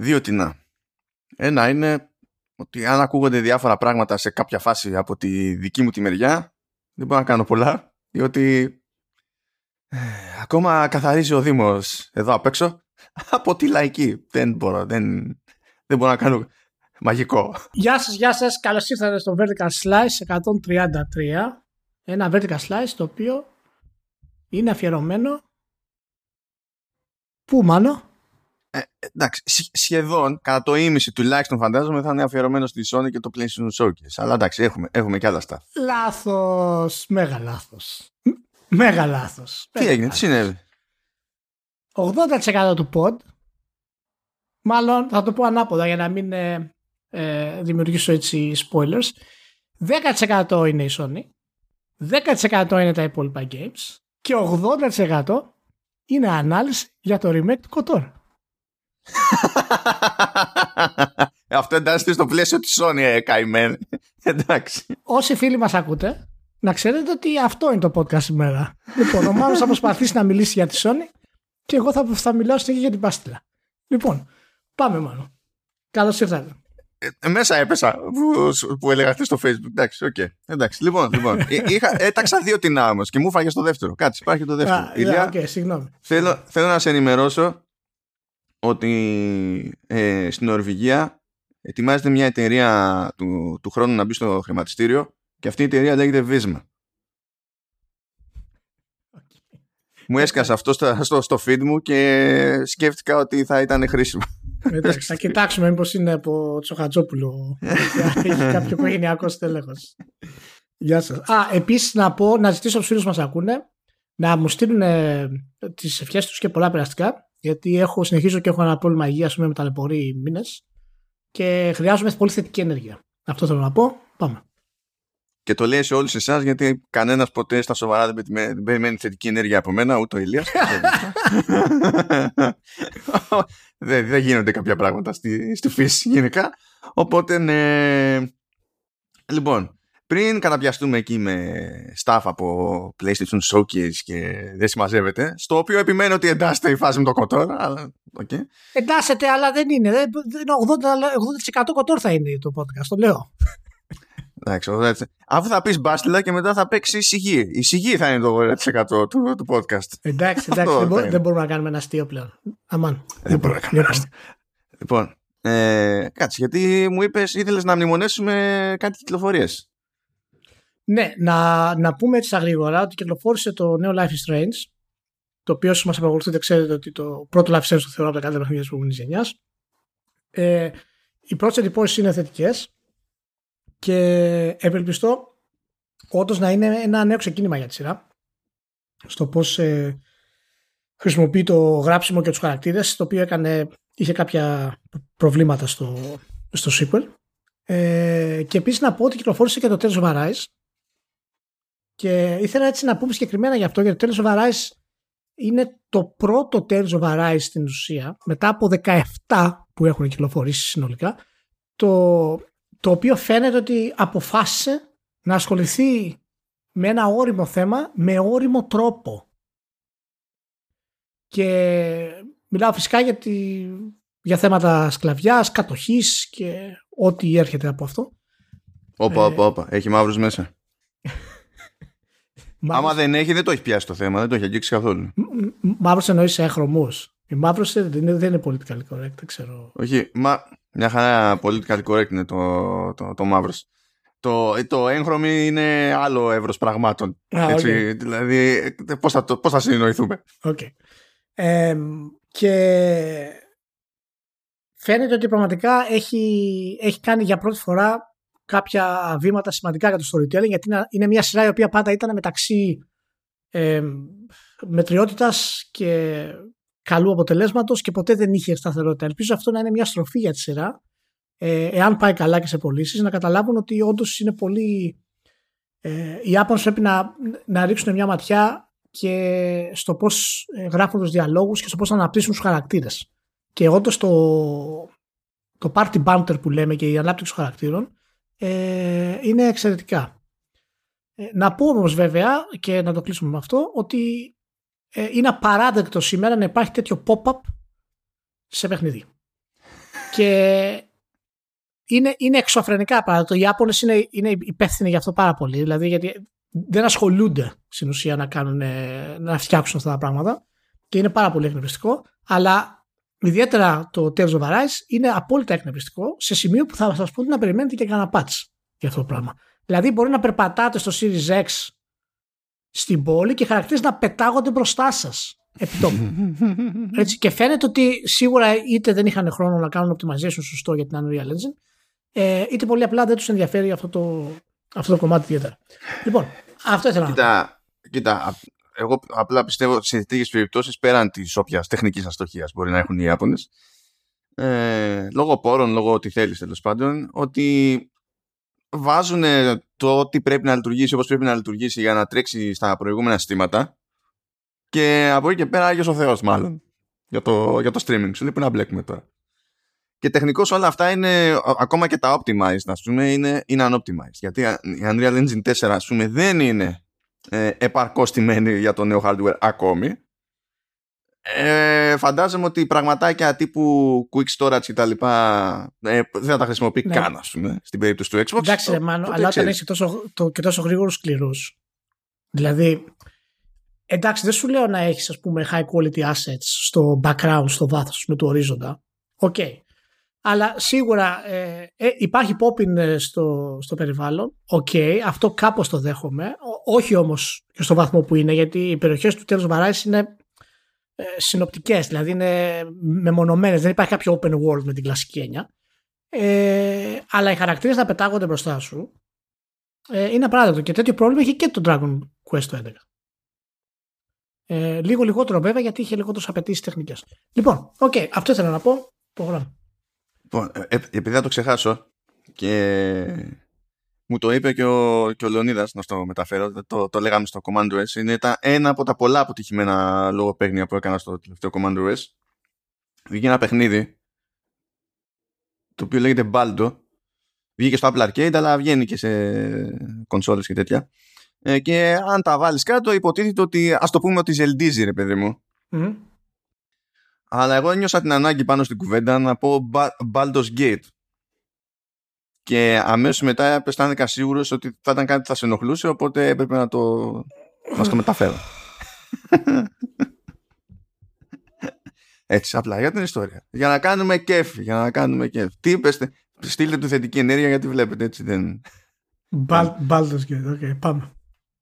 δύο τεινά. Ένα είναι ότι αν ακούγονται διάφορα πράγματα σε κάποια φάση από τη δική μου τη μεριά, δεν μπορώ να κάνω πολλά, διότι ε, ακόμα καθαρίζει ο Δήμος εδώ απ' έξω από τη λαϊκή. Δεν μπορώ, δεν, δεν μπορώ να κάνω μαγικό. Γεια σας, γεια σας. Καλώς ήρθατε στο Vertical Slice 133. Ένα Vertical Slice το οποίο είναι αφιερωμένο Πού μάλλον; Ε, εντάξει, σχεδόν κατά το ίμιση τουλάχιστον φαντάζομαι θα είναι αφιερωμένος στη Sony και το PlayStation Showcase. Αλλά εντάξει, έχουμε, έχουμε και άλλα στα. Λάθος. Μέγα λάθος. Μέγα λάθος. Τι έγινε, τι συνέβη; 80% του pod, μάλλον θα το πω ανάποδα για να μην ε, ε δημιουργήσω έτσι spoilers, 10% είναι η Sony, 10% είναι τα υπόλοιπα games και 80% είναι ανάλυση για το remake του Κοτόρ. Αυτό εντάσσεται στο πλαίσιο της Sony, ε, καημένη. Εντάξει. Όσοι φίλοι μας ακούτε, να ξέρετε ότι αυτό είναι το podcast σήμερα. λοιπόν, ο Μάνος θα προσπαθήσει να μιλήσει για τη Sony και εγώ θα, θα μιλάω συνέχεια για την Πάστηλα. Λοιπόν, πάμε Μάνο. Καλώς ήρθατε. Ε, μέσα έπεσα που, που έλεγα στο facebook. Εντάξει, οκ. Okay. Εντάξει, λοιπόν, λοιπόν. Ε, είχα, έταξα δύο την όμως και μου φάγε το δεύτερο. Κάτσε, υπάρχει το δεύτερο. Ah, Ηλία, okay, συγγνώμη. Θέλω, θέλω να σε ενημερώσω ότι ε, στην Νορβηγία ετοιμάζεται μια εταιρεία του, του χρόνου να μπει στο χρηματιστήριο και αυτή η εταιρεία λέγεται Visma. Μου έσκασε αυτό στο, στο, στο feed μου και σκέφτηκα ότι θα ήταν χρήσιμο. Εντάξει, θα κοιτάξουμε μήπως είναι από Τσοχατζόπουλο. Έχει κάποιο οικογενειακό στέλεχος. Γεια σας. Α, επίσης να πω, να ζητήσω από τους φίλους μας ακούνε να μου στείλουν ε, τις ευχές τους και πολλά περαστικά. Γιατί έχω, συνεχίζω και έχω ένα πρόβλημα υγείας με ταλαιπωρεί μήνες και χρειάζομαι πολύ θετική ενέργεια. Αυτό θέλω να πω. Πάμε. Και το λέει σε όλους εσάς γιατί κανένας ποτέ στα σοβαρά δεν περιμένει θετική ενέργεια από μένα, ούτε ο Ηλίας. δεν, δεν γίνονται κάποια πράγματα στη, στη φύση γενικά. Οπότε, ναι. Λοιπόν, πριν καταπιαστούμε εκεί με staff από PlayStation Showcase και δεν συμμαζεύεται, στο οποίο επιμένω ότι εντάσσεται η φάση με το κοτόρ. Αλλά, okay. Εντάσσεται, αλλά δεν είναι. 80%, 80% κοτόρ θα είναι το podcast, το λέω. Εντάξει, Αφού θα πεις μπάστιλα και μετά θα παίξεις σιγή. Η σιγή θα είναι το 80% του, του podcast. Εντάξει, εντάξει δεν, μπο, δεν, μπορούμε να κάνουμε ένα αστείο πλέον. Αμάν. Δεν μπορούμε να κάνουμε ένα αστείο. Λοιπόν, ε, κάτσε, γιατί μου είπες ήθελες να μνημονέσουμε κάτι κυκλοφορίες. Ναι, να, να πούμε έτσι γρήγορα ότι κυκλοφόρησε το νέο Life is Strange. Το οποίο όσοι μας παρακολουθείτε ξέρετε ότι το πρώτο Life is Strange το θεωρώ από τα καλύτερα παιχνίδια της προηγούμενης γενιάς. Ε, οι πρώτες εντυπώσεις είναι θετικές και ευελπιστώ όντως να είναι ένα νέο ξεκίνημα για τη σειρά στο πώς ε, χρησιμοποιεί το γράψιμο και τους χαρακτήρες το οποίο έκανε, είχε κάποια προβλήματα στο, στο sequel ε, και επίσης να πω ότι κυκλοφόρησε και το Tales of Arise και ήθελα έτσι να πούμε συγκεκριμένα γι' αυτό γιατί το Tales of Arise είναι το πρώτο Tales of Arise στην ουσία μετά από 17 που έχουν κυκλοφορήσει συνολικά το το οποίο φαίνεται ότι αποφάσισε να ασχοληθεί με ένα όριμο θέμα με όριμο τρόπο. Και μιλάω φυσικά για, για θέματα σκλαβιάς, κατοχής και ό,τι έρχεται από αυτό. Όπα, όπα, όπα. Έχει μαύρους μέσα. Άμα δεν έχει, δεν το έχει πιάσει το θέμα, δεν το έχει αγγίξει καθόλου. Μαύρος εννοείς έχρωμούς. Η μαύρος δεν είναι, δεν είναι political correct, δεν ξέρω. Όχι, μα μια χαρά political correct είναι το, το, το μαύρος. Το, το έγχρωμη είναι άλλο εύρος πραγμάτων. έτσι, Δηλαδή, πώς θα, πώς θα συνεννοηθούμε. Okay. Ε, και φαίνεται ότι πραγματικά έχει, έχει κάνει για πρώτη φορά κάποια βήματα σημαντικά για το storytelling γιατί είναι μια σειρά η οποία πάντα ήταν μεταξύ ε, μετριότητας και καλού αποτελέσματος και ποτέ δεν είχε σταθερότητα. Ελπίζω αυτό να είναι μια στροφή για τη σειρά. Ε, εάν πάει καλά και σε πωλήσεις, να καταλάβουν ότι όντως είναι πολύ. Ε, οι Άπωνε πρέπει να, να ρίξουν μια ματιά και στο πώς ε, γράφουν τους διαλόγους και στο πώς αναπτύσσουν τους χαρακτήρες. Και όντως το, το party banter που λέμε και η ανάπτυξη των χαρακτήρων ε, είναι εξαιρετικά. Ε, να πω όμως βέβαια και να το κλείσουμε με αυτό ότι ε, είναι απαράδεκτο σήμερα να υπάρχει τέτοιο pop-up σε παιχνίδι. και είναι, είναι εξωφρενικά πράγματα. Οι Ιάπωνες είναι, είναι υπεύθυνοι για αυτό πάρα πολύ. Δηλαδή γιατί δεν ασχολούνται στην ουσία να, κάνουν, να φτιάξουν αυτά τα πράγματα και είναι πάρα πολύ εκνευριστικό. Αλλά ιδιαίτερα το Tales of Arise είναι απόλυτα εκνευριστικό σε σημείο που θα σας πω να περιμένετε και κανένα patch για αυτό το πράγμα. Δηλαδή μπορεί να περπατάτε στο Series X στην πόλη και χαρακτήρες να πετάγονται μπροστά σας. Έτσι, και φαίνεται ότι σίγουρα είτε δεν είχαν χρόνο να κάνουν optimization σωστό για την Unreal Engine, ε, είτε πολύ απλά δεν τους ενδιαφέρει αυτό το, αυτό το κομμάτι ιδιαίτερα. Λοιπόν, αυτό ήθελα να κοίτα, κοίτα, εγώ απλά πιστεύω ότι σε τέτοιες περιπτώσεις πέραν της όποιας τεχνικής αστοχίας μπορεί να έχουν οι Ιάπωνες, ε, λόγω πόρων, λόγω ό,τι θέλεις τέλος πάντων, ότι βάζουν το ότι πρέπει να λειτουργήσει όπως πρέπει να λειτουργήσει για να τρέξει στα προηγούμενα συστήματα. Και από εκεί και πέρα Άγιος ο Θεός μάλλον για το, για το streaming σου. Λέει που να μπλέκουμε τώρα. Και τεχνικώς όλα αυτά είναι ακόμα και τα optimized ας πούμε είναι, είναι unoptimized. Γιατί η Unreal Engine 4 ας πούμε δεν είναι ε, επαρκώς τιμένη για το νέο hardware ακόμη. Ε, φαντάζομαι ότι πραγματάκια τύπου quick storage και τα λοιπά ε, δεν θα τα χρησιμοποιεί ναι. καν ας πούμε στην περίπτωση του Xbox. Εντάξει το, μάνο, αλλά όταν έχει τόσο, το, και τόσο γρήγορους σκληρούς δηλαδή εντάξει δεν σου λέω να έχεις ας πούμε high quality assets στο background στο βάθος με το ορίζοντα. OK. Okay. Αλλά σίγουρα ε, ε, υπάρχει popping ε, στο, στο περιβάλλον OK okay, αυτό κάπως το δέχομαι όχι όμως και στο βαθμό που είναι γιατί οι περιοχές του Tales of Arise είναι ε, συνοπτικές, δηλαδή είναι μεμονωμένες, δεν υπάρχει κάποιο open world με την κλασική έννοια. Ε, αλλά οι χαρακτήρες να πετάγονται μπροστά σου ε, είναι απαράδεκτο και τέτοιο πρόβλημα είχε και το Dragon Quest το 11. Ε, λίγο λιγότερο βέβαια γιατί είχε λιγότερο απαιτήσεις τεχνικές. Λοιπόν, OK, okay, αυτό ήθελα να πω. Προχωράμε. Λοιπόν, ε, επειδή θα το ξεχάσω και μου το είπε και ο, και ο Λεωνίδας να το μεταφέρω, το, το λέγαμε στο Command OS. Είναι τα, ένα από τα πολλά αποτυχημένα λογοπαίγνια που έκανα στο τελευταίο Command OS. Βγήκε ένα παιχνίδι το οποίο λέγεται Baldo. Βγήκε στο Apple Arcade αλλά βγαίνει και σε κονσόλες και τέτοια. Ε, και αν τα βάλεις κάτω υποτίθεται ότι ας το πούμε ότι ζελντίζει ρε παιδί μου. Mm. Αλλά εγώ ένιωσα την ανάγκη πάνω στην κουβέντα να πω Baldur's Gate και αμέσως μετά αισθάνθηκα σίγουρος ότι θα ήταν κάτι που θα σε ενοχλούσε οπότε έπρεπε να το, να το μεταφέρω. Έτσι, απλά για την ιστορία. Για να κάνουμε κέφι, για να κάνουμε κέφι. Τι είπες, στείλτε του θετική ενέργεια γιατί βλέπετε έτσι δεν... Μπάλτος και οκ, πάμε.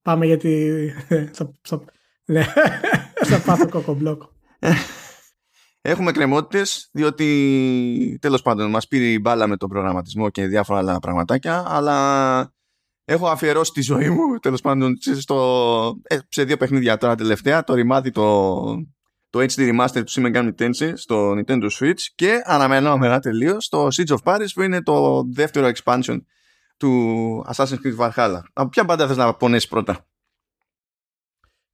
Πάμε γιατί θα, θα, ναι, θα πάθω κοκομπλόκο. Έχουμε εκκρεμότητες, διότι τέλος πάντων μας πήρε η μπάλα με τον προγραμματισμό και διάφορα άλλα πραγματάκια, αλλά έχω αφιερώσει τη ζωή μου τέλος πάντων στο, ε, σε δύο παιχνίδια τώρα τελευταία. Το ρημάδι το, το HD Remaster του Shin Megami Tensei στο Nintendo Switch και αναμενόμενα τελείως το Siege of Paris που είναι το δεύτερο expansion του Assassin's Creed Valhalla. Από ποια μπάντα θες να πονέσει πρώτα;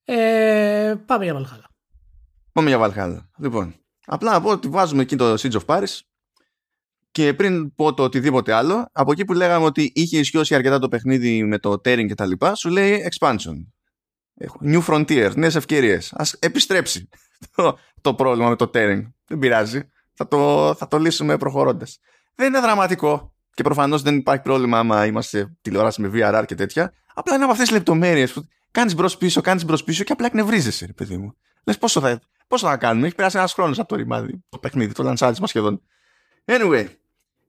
Ε, πάμε για Valhalla. Πάμε για Valhalla. Λοιπόν, Απλά να πω ότι βάζουμε εκεί το Siege of Paris και πριν πω το οτιδήποτε άλλο, από εκεί που λέγαμε ότι είχε ισιώσει αρκετά το παιχνίδι με το tearing και τα λοιπά, σου λέει expansion. New frontier, νέες ευκαιρίες. Α επιστρέψει το, το πρόβλημα με το tearing. Δεν πειράζει. Θα το, θα το λύσουμε προχωρώντας. Δεν είναι δραματικό. Και προφανώς δεν υπάρχει πρόβλημα άμα είμαστε τηλεόραση με VRR και τέτοια. Απλά είναι από αυτές τις λεπτομέρειες που κάνεις μπρος πίσω, κάνεις μπρος πίσω και απλά εκνευρίζεσαι, παιδί μου. Λες πόσο θα, πόσο θα κάνουμε, έχει περάσει ένας χρόνος από το ρημάδι, το παιχνίδι, το λανσάρισμα σχεδόν. Anyway,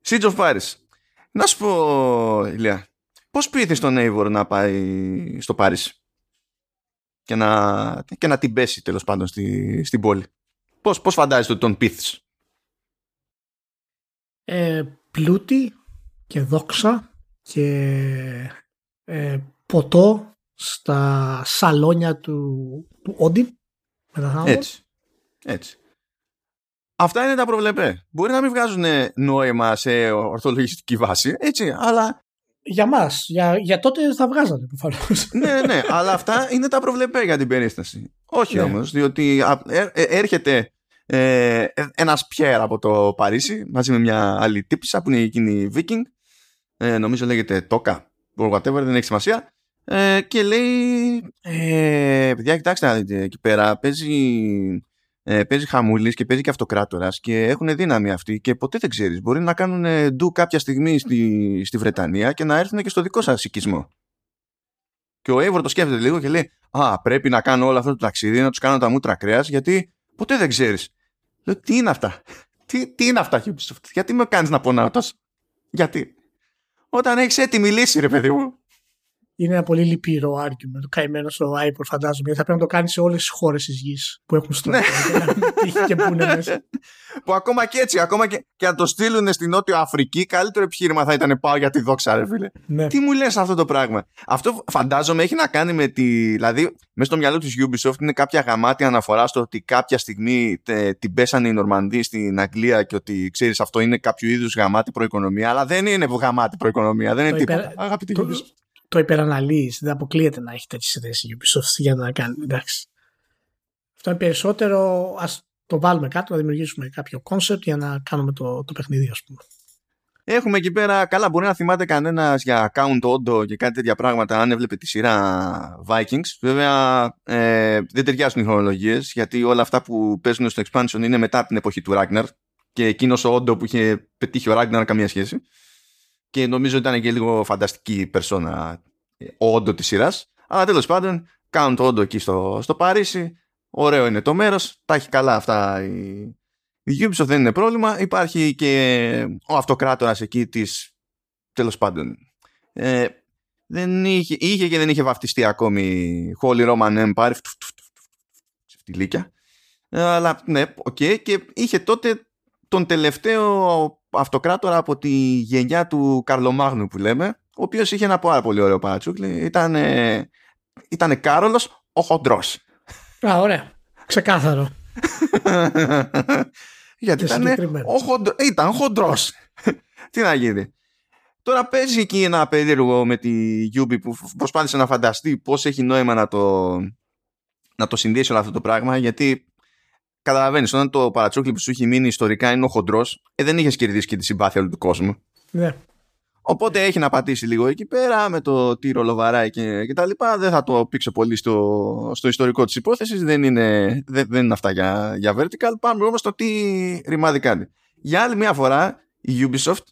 Siege of Paris. Να σου πω, Ηλία, πώς πείθεις τον Eivor να πάει στο Πάρις και να, και να την πέσει τέλος πάντων στη, στην πόλη. Πώς πώς φαντάζεσαι ότι τον πείθεις; Ε, πλούτη και δόξα και ε, ποτό στα σαλόνια του, του Όντιν έτσι. Έτσι. Αυτά είναι τα προβλεπέ. Μπορεί να μην βγάζουν νόημα σε ορθολογιστική βάση, έτσι, αλλά. Για μας. Για, για τότε θα βγάζανε προφανώς. ναι, ναι, ναι, αλλά αυτά είναι τα προβλεπέ για την περίσταση. Όχι ναι. όμως, διότι ε, ε, έρχεται ε, ένας Πιέρ από το Παρίσι μαζί με μια άλλη τύπησα που είναι εκείνη Viking. Ε, νομίζω λέγεται Τόκα. Whatever, δεν έχει σημασία. Ε, και λέει ε, παιδιά κοιτάξτε εκεί πέρα παίζει ε, παίζει χαμούλης και παίζει και αυτοκράτορας και έχουν δύναμη αυτοί και ποτέ δεν ξέρεις. Μπορεί να κάνουν ντου κάποια στιγμή στη, στη Βρετανία και να έρθουν και στο δικό σας οικισμό. Και ο Εύρο το σκέφτεται λίγο και λέει: Α, πρέπει να κάνω όλο αυτό το ταξίδι, να τους κάνω τα μούτρα κρέας, γιατί ποτέ δεν ξέρεις. Λέω: Τι είναι αυτά, τι, τι είναι αυτά, Ubisoft, γιατί με κάνεις να πονάω τόσο; Γιατί; Όταν έχεις έτοιμη λύση, ρε παιδί μου είναι ένα πολύ λυπηρό argument. Το καημένο στο iPod φαντάζομαι γιατί θα πρέπει να το κάνεις σε όλες τις χώρες της γης που έχουν στρατό ναι. και που μέσα. Που ακόμα και έτσι ακόμα και, και να το στείλουν στην Νότιο Αφρική καλύτερο επιχείρημα θα ήταν πάω για τη δόξα ρε φίλε ναι. τι μου λες αυτό το πράγμα; Αυτό φαντάζομαι έχει να κάνει με τη δηλαδή μέσα στο μυαλό της Ubisoft είναι κάποια γαμάτη αναφορά στο ότι κάποια στιγμή τε, την πέσανε οι Νορμανδοί στην Αγγλία και ότι ξέρεις αυτό είναι κάποιο είδους γαμάτη προοικονομία αλλά δεν είναι γαμάτη προοικονομία δεν είναι τίποτα. αγαπητή Ubisoft το υπεραναλύεις. Δεν αποκλείεται να έχει τέτοιες ιδέες η Ubisoft για να κάνει. Εντάξει. Αυτό είναι περισσότερο. Α το βάλουμε κάτω, να δημιουργήσουμε κάποιο concept για να κάνουμε το, το παιχνίδι, ας πούμε. Έχουμε εκεί πέρα, καλά μπορεί να θυμάται κανένας για account όντο και κάτι τέτοια πράγματα αν έβλεπε τη σειρά Vikings. Βέβαια ε, δεν ταιριάζουν οι χρονολογίες γιατί όλα αυτά που παίζουν στο expansion είναι μετά την εποχή του Ragnar και εκείνος ο όντο που είχε πετύχει ο Ragnar καμία σχέση και νομίζω ήταν και λίγο φανταστική περσόνα ε, ο όντο της σειράς. Αλλά τέλος πάντων κάνουν το όντο εκεί στο, στο Παρίσι. Ωραίο είναι το μέρος. Τα έχει καλά αυτά η, η Ubisoft δεν είναι πρόβλημα. Υπάρχει και ο αυτοκράτορας εκεί της τέλος πάντων. Ε, δεν είχε, είχε και δεν είχε βαφτιστεί ακόμη Holy Roman Empire. Ξεφτιλίκια αλλά ναι, OK. Okay, και είχε τότε τον τελευταίο αυτοκράτορα από τη γενιά του Καρλομάγνου που λέμε, ο οποίος είχε ένα πάρα πολύ ωραίο παρατσούκλι. Ήταν, ήτανε Κάρολος ο Χοντρός. Α, ωραία. Ξεκάθαρο. Γιατί ήταν, ο χοντρ... ήταν χοντρός. Τι να γίνει. Τώρα παίζει εκεί ένα περίεργο με τη Γιούμπι που προσπάθησε να φανταστεί πώς έχει νόημα να το, να το συνδύσει όλο αυτό το πράγμα γιατί καταλαβαίνεις, όταν το παρατσούκλι που σου έχει μείνει ιστορικά είναι ο χοντρός, ε, δεν είχες κερδίσει και τη συμπάθεια όλου του κόσμου. Ναι. Οπότε έχει να πατήσει λίγο εκεί πέρα με το τι ρολοβαράει και, και τα λοιπά. Δεν θα το πήξω πολύ στο, στο ιστορικό της υπόθεσης. Δεν είναι, δεν, δεν είναι αυτά για, για vertical. Πάμε όμως στο τι ρημάδι κάνει. Για άλλη μια φορά η Ubisoft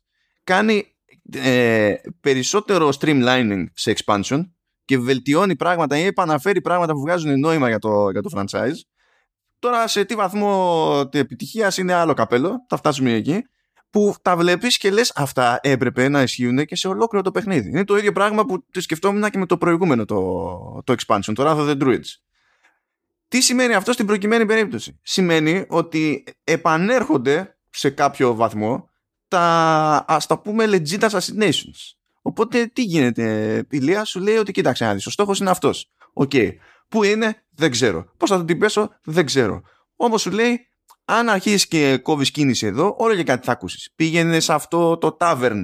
κάνει ε, περισσότερο streamlining σε expansion και βελτιώνει πράγματα ή επαναφέρει πράγματα που βγάζουν νόημα για το, για το franchise Τώρα σε τι βαθμό επιτυχία είναι άλλο καπέλο, θα φτάσουμε εκεί, που τα βλέπεις και λες αυτά έπρεπε να ισχύουν και σε ολόκληρο το παιχνίδι. Είναι το ίδιο πράγμα που το σκεφτόμουν και με το προηγούμενο το, το expansion, το Wrath of the Druids. Τι σημαίνει αυτό στην προκειμένη περίπτωση; Σημαίνει ότι επανέρχονται σε κάποιο βαθμό τα ας τα πούμε legit assassinations. Οπότε τι γίνεται, η Λία σου λέει ότι κοίταξε να δεις, ο στόχος είναι αυτός. OK. Okay. Πού είναι, δεν ξέρω. Πώς θα την πέσω, δεν ξέρω. Όμως σου λέει, αν αρχίσεις και κόβεις κίνηση εδώ, όλο και κάτι θα ακούσεις. Πήγαινε σε αυτό το tavern.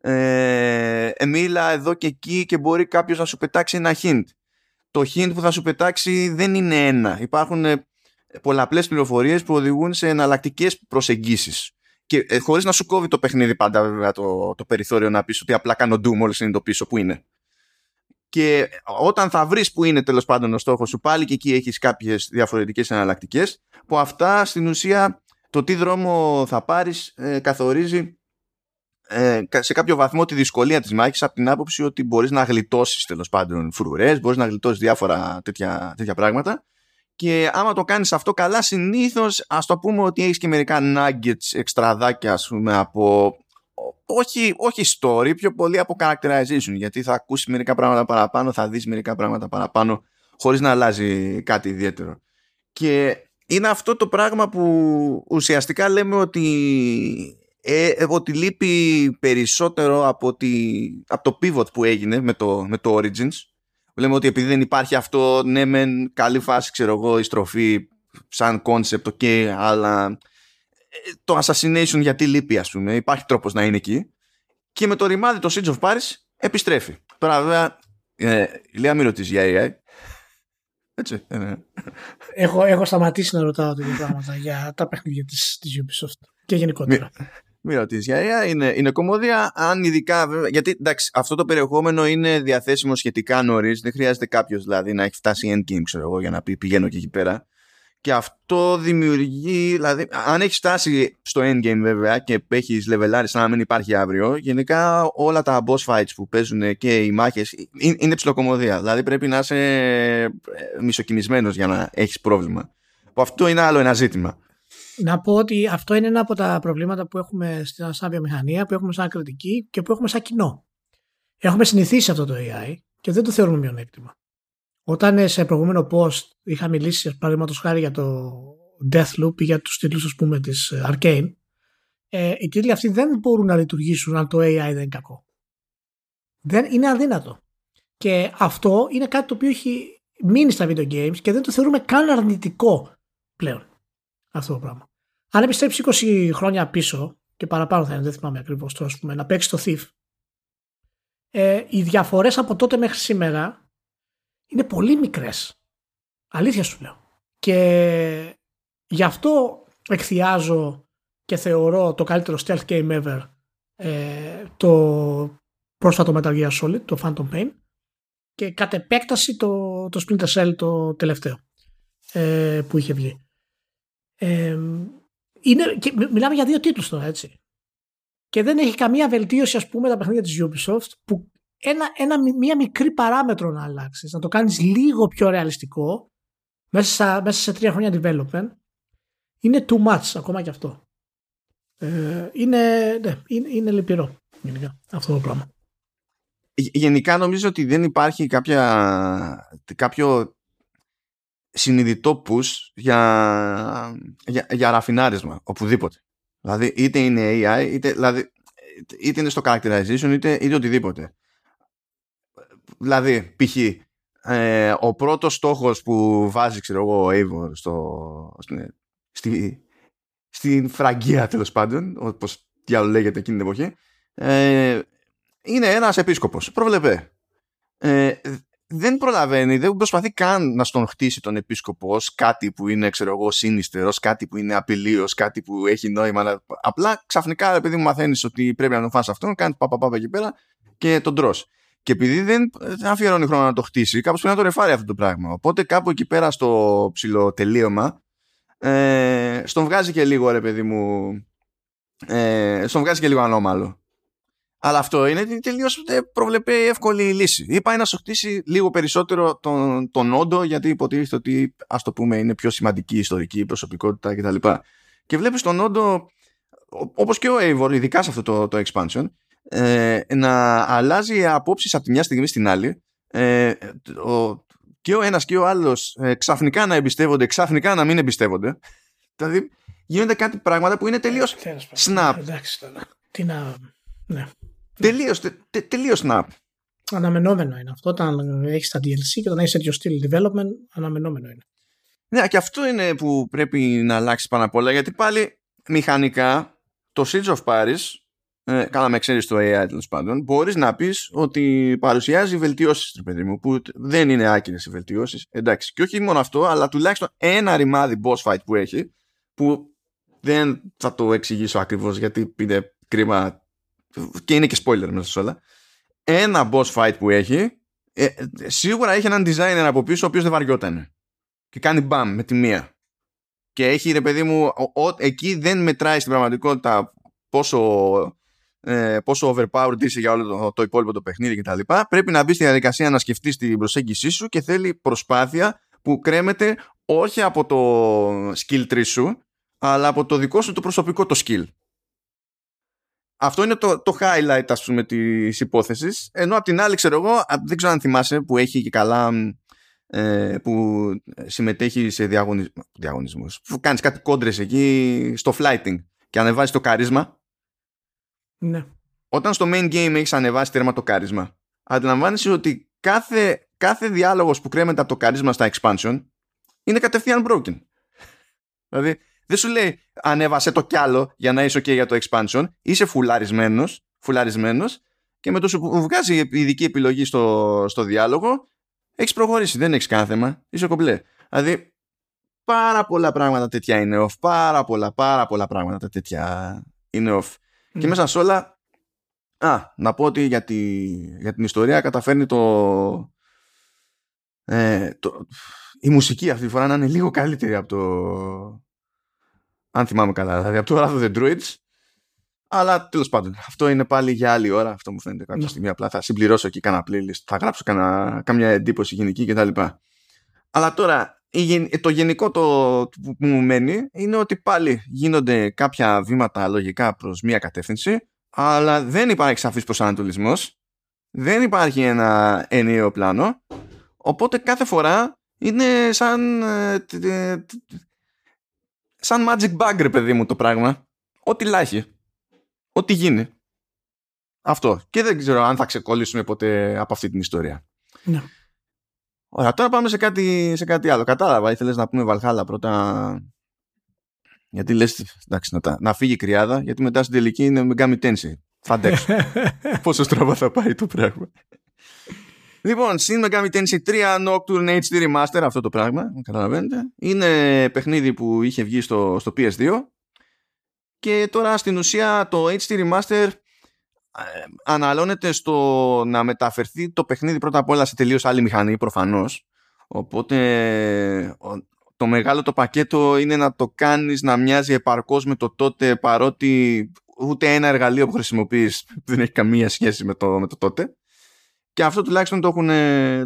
Ε, μίλα εδώ και εκεί και μπορεί κάποιος να σου πετάξει ένα hint. Το hint που θα σου πετάξει δεν είναι ένα. Υπάρχουν ε, πολλαπλές πληροφορίες που οδηγούν σε εναλλακτικές προσεγγίσεις. Και ε, χωρίς να σου κόβει το παιχνίδι πάντα βέβαια το, το περιθώριο να πεις ότι απλά κάνω do μόλι συνειδητοποιήσω που είναι και όταν θα βρεις που είναι τέλος πάντων ο στόχος σου πάλι και εκεί έχεις κάποιες διαφορετικές εναλλακτικές, που αυτά στην ουσία το τι δρόμο θα πάρεις ε, καθορίζει ε, σε κάποιο βαθμό τη δυσκολία της μάχης από την άποψη ότι μπορείς να γλιτώσεις τέλος πάντων φρουρές, μπορείς να γλιτώσεις διάφορα τέτοια, τέτοια πράγματα. Και άμα το κάνεις αυτό καλά συνήθως ας το πούμε ότι έχεις και μερικά nuggets εξτραδάκια ας πούμε από όχι, όχι story, πιο πολύ από characterization, γιατί θα ακούσεις μερικά πράγματα παραπάνω, θα δεις μερικά πράγματα παραπάνω, χωρίς να αλλάζει κάτι ιδιαίτερο. Και είναι αυτό το πράγμα που ουσιαστικά λέμε ότι, ε, ε ότι λείπει περισσότερο από, τη, από το pivot που έγινε με το, με το Origins. Λέμε ότι επειδή δεν υπάρχει αυτό, ναι μεν καλή φάση, ξέρω εγώ, η στροφή σαν concept, ok, αλλά το assassination γιατί λείπει ας πούμε υπάρχει τρόπος να είναι εκεί και με το ρημάδι το Siege of Paris επιστρέφει τώρα βέβαια ε, η Λέα μην ρωτήσεις για AI έτσι ε, ναι. έχω, έχω σταματήσει να ρωτάω τέτοια πράγματα για τα παιχνίδια της, της Ubisoft και γενικότερα μην ρωτήσεις για AI, είναι, είναι κομμωδία. Αν ειδικά, γιατί εντάξει, αυτό το περιεχόμενο είναι διαθέσιμο σχετικά νωρίς. Δεν χρειάζεται κάποιος δηλαδή να έχει φτάσει endgame, ξέρω εγώ, για να πει πηγαίνω και εκεί πέρα και αυτό δημιουργεί, δηλαδή, αν έχεις φτάσει στο endgame βέβαια και έχεις λεβελάρεις σαν να μην υπάρχει αύριο, γενικά όλα τα boss fights που παίζουν και οι μάχες είναι ψιλοκομωδία. Δηλαδή πρέπει να είσαι ε, μισοκινησμένο για να έχεις πρόβλημα. Που αυτό είναι άλλο ένα ζήτημα. Να πω ότι αυτό είναι ένα από τα προβλήματα που έχουμε σαν βιομηχανία, που έχουμε σαν κριτική και που έχουμε σαν κοινό. Έχουμε συνηθίσει αυτό το AI και δεν το θεωρούμε μειονέκτημα. Όταν σε προηγούμενο post είχα μιλήσει, παραδείγματος χάρη για το Deathloop ή για τους τίτλους, ας πούμε, της ε, Arcane, ε, οι τίτλοι αυτοί δεν μπορούν να λειτουργήσουν αν το AI δεν είναι κακό. Δεν είναι αδύνατο. Και αυτό είναι κάτι το οποίο έχει μείνει στα video games και δεν το θεωρούμε καν αρνητικό πλέον αυτό το πράγμα. Αν επιστρέψεις 20 χρόνια πίσω και παραπάνω θα είναι, δεν θυμάμαι ακριβώς τώρα, πούμε, να παίξεις το Thief, ε, οι διαφορές από τότε μέχρι σήμερα είναι πολύ μικρές. Αλήθεια σου λέω. Και γι' αυτό εκθιάζω και θεωρώ το καλύτερο stealth game ever ε, το πρόσφατο Metal Gear Solid, το Phantom Pain και κατ' επέκταση το, το Splinter Cell το τελευταίο ε, που είχε βγει. Ε, είναι, και μιλάμε για δύο τίτλους τώρα έτσι. Και δεν έχει καμία βελτίωση ας πούμε τα παιχνίδια της Ubisoft που ένα, ένα, μία μικρή παράμετρο να αλλάξεις, να το κάνεις λίγο πιο ρεαλιστικό μέσα, μέσα σε τρία χρόνια development είναι too much ακόμα και αυτό. Ε, είναι, ναι, είναι, είναι λυπηρό γενικά αυτό το πράγμα. Γενικά νομίζω ότι δεν υπάρχει κάποια, κάποιο συνειδητό push για, για, για ραφινάρισμα οπουδήποτε. Δηλαδή είτε είναι AI είτε, δηλαδή, είτε είναι στο characterization είτε, είτε οτιδήποτε. Δηλαδή, π.χ. Ε, ο πρώτος στόχος που βάζει, ξέρω εγώ, ο Eivor στο, στη, στην φραγκία τέλος πάντων, όπως διάλογο λέγεται εκείνη την εποχή, ε, είναι ένας επίσκοπος. Προβλεπέ. Ε, δεν προλαβαίνει, δεν προσπαθεί καν να στον χτίσει τον επίσκοπο ως κάτι που είναι, ξέρω εγώ, σύνιστερο, κάτι που είναι απειλή, κάτι που έχει νόημα. Απλά ξαφνικά, επειδή μου μαθαίνεις ότι πρέπει να τον φας αυτόν, κάνεις παπαπάπα εκεί πέρα και τον τρως. Και επειδή δεν αφιερώνει χρόνο να το χτίσει, κάπως πρέπει να το ρεφάρει αυτό το πράγμα. Οπότε κάπου εκεί πέρα στο ψηλοτελείωμα, ε, στον βγάζει και λίγο ρε παιδί μου, ε, στον βγάζει και λίγο ανώμαλο. Αλλά αυτό είναι τελείως ε, προβλεπέ εύκολη λύση. Ή πάει να σου χτίσει λίγο περισσότερο τον, τον όντο, γιατί υποτίθεται ότι, ας το πούμε, είναι πιο σημαντική ιστορική προσωπικότητα κτλ. Και βλέπεις τον όντο, όπως και ο Eivor, ειδικά σε αυτό το, το expansion, ε, να αλλάζει απόψεις από τη μια στιγμή στην άλλη. Ε, ο, και ο ένας και ο άλλος ε, ξαφνικά να εμπιστεύονται, ξαφνικά να μην εμπιστεύονται. Δηλαδή γίνονται κάτι πράγματα που είναι τελείως ε, snap. Εντάξει τι να ναι. τελείως, τε, τελείως snap. Αναμενόμενο είναι αυτό όταν έχεις τα DLC και όταν έχεις τέτοιο στυλ development αναμενόμενο είναι. Ναι και αυτό είναι που πρέπει να αλλάξεις πάνω απ' όλα γιατί πάλι μηχανικά το Siege of Paris ε, καλά με ξέρεις το AI τέλος πάντων, μπορείς να πεις ότι παρουσιάζει βελτιώσεις, παιδί μου, που δεν είναι άκυρες οι βελτιώσεις. Εντάξει. Και όχι μόνο αυτό, αλλά τουλάχιστον ένα ρημάδι boss fight που έχει, που δεν θα το εξηγήσω ακριβώς γιατί είναι κρίμα και είναι και spoiler μέσα σε όλα. Ένα boss fight που έχει, ε, σίγουρα έχει έναν designer από πίσω ο οποίος δεν βαριόταν. Και κάνει μπαμ με τη μία. Και έχει ρε παιδί μου, ο, εκεί δεν μετράει στην πραγματικότητα πόσο ε, πόσο overpowered είσαι για όλο το, το υπόλοιπο το παιχνίδι κτλ. Πρέπει να μπει στη διαδικασία να σκεφτείς την προσέγγιση σου και θέλει προσπάθεια που κρέμεται όχι από το skill tree σου, αλλά από το δικό σου το προσωπικό το skill. Αυτό είναι το, το highlight ας πούμε της υπόθεσης ενώ απ' την άλλη ξέρω εγώ δεν ξέρω αν θυμάσαι που έχει και καλά ε, που συμμετέχει σε διαγωνισ... διαγωνισμούς που κάνεις κάτι κόντρες εκεί στο flighting και ανεβάζεις το καρίσμα ναι. Όταν στο main game έχεις ανεβάσει τέρμα το κάρισμα, αντιλαμβάνεσαι ότι κάθε, κάθε διάλογος που κρέμεται από το κάρισμα στα expansion είναι κατευθείαν broken. δηλαδή, δεν σου λέει ανέβασε το κι άλλο για να είσαι ok για το expansion. Είσαι φουλαρισμένος, φουλαρισμένος και με το που βγάζει η ειδική επιλογή στο, στο διάλογο έχεις προχωρήσει. Δεν έχεις κανένα θέμα. Είσαι κομπλέ. Δηλαδή, πάρα πολλά πράγματα τέτοια είναι off. Πάρα πολλά, πάρα πολλά πράγματα τέτοια είναι off. Και ναι. μέσα σε όλα, α, να πω ότι για, τη, για την ιστορία καταφέρνει το, ε, το η μουσική αυτή τη φορά να είναι λίγο καλύτερη από το αν θυμάμαι καλά δηλαδή από το Wrath of the Druids αλλά τέλος πάντων αυτό είναι πάλι για άλλη ώρα αυτό μου φαίνεται κάποια ναι. στιγμή απλά θα συμπληρώσω εκεί κάνα playlist θα γράψω κάνα, κάμια εντύπωση γενική κτλ αλλά τώρα το γενικό το, που μου μένει είναι ότι πάλι γίνονται κάποια βήματα λογικά προς μία κατεύθυνση αλλά δεν υπάρχει σαφής προσανατολισμός δεν υπάρχει ένα ενιαίο πλάνο οπότε κάθε φορά είναι σαν ε, σαν magic bag ρε παιδί μου το πράγμα. Ό,τι λάχει. Ό,τι γίνει. Αυτό. Και δεν ξέρω αν θα ξεκολλήσουμε ποτέ από αυτή την ιστορία. Ναι. Ωραία, τώρα πάμε σε κάτι, σε κάτι άλλο. Κατάλαβα, ήθελες να πούμε Βαλχάλα πρώτα. Γιατί λες, εντάξει, να, να φύγει η κρυάδα, γιατί μετά στην τελική είναι Megami Tensei. Θα αντέξω. Πόσο στραβά θα πάει το πράγμα. Λοιπόν, συν Megami Tensei 3 Nocturne HD Remaster, αυτό το πράγμα, καταλαβαίνετε. Είναι παιχνίδι που είχε βγει στο, στο PS2 και τώρα στην ουσία το HD Remaster ε, αναλώνεται στο να μεταφερθεί το παιχνίδι πρώτα απ' όλα σε τελείως άλλη μηχανή προφανώς. Οπότε το μεγάλο το πακέτο είναι να το κάνεις να μοιάζει επαρκώς με το τότε παρότι ούτε ένα εργαλείο που χρησιμοποιείς δεν έχει καμία σχέση με το, με το τότε. Και αυτό τουλάχιστον το έχουν,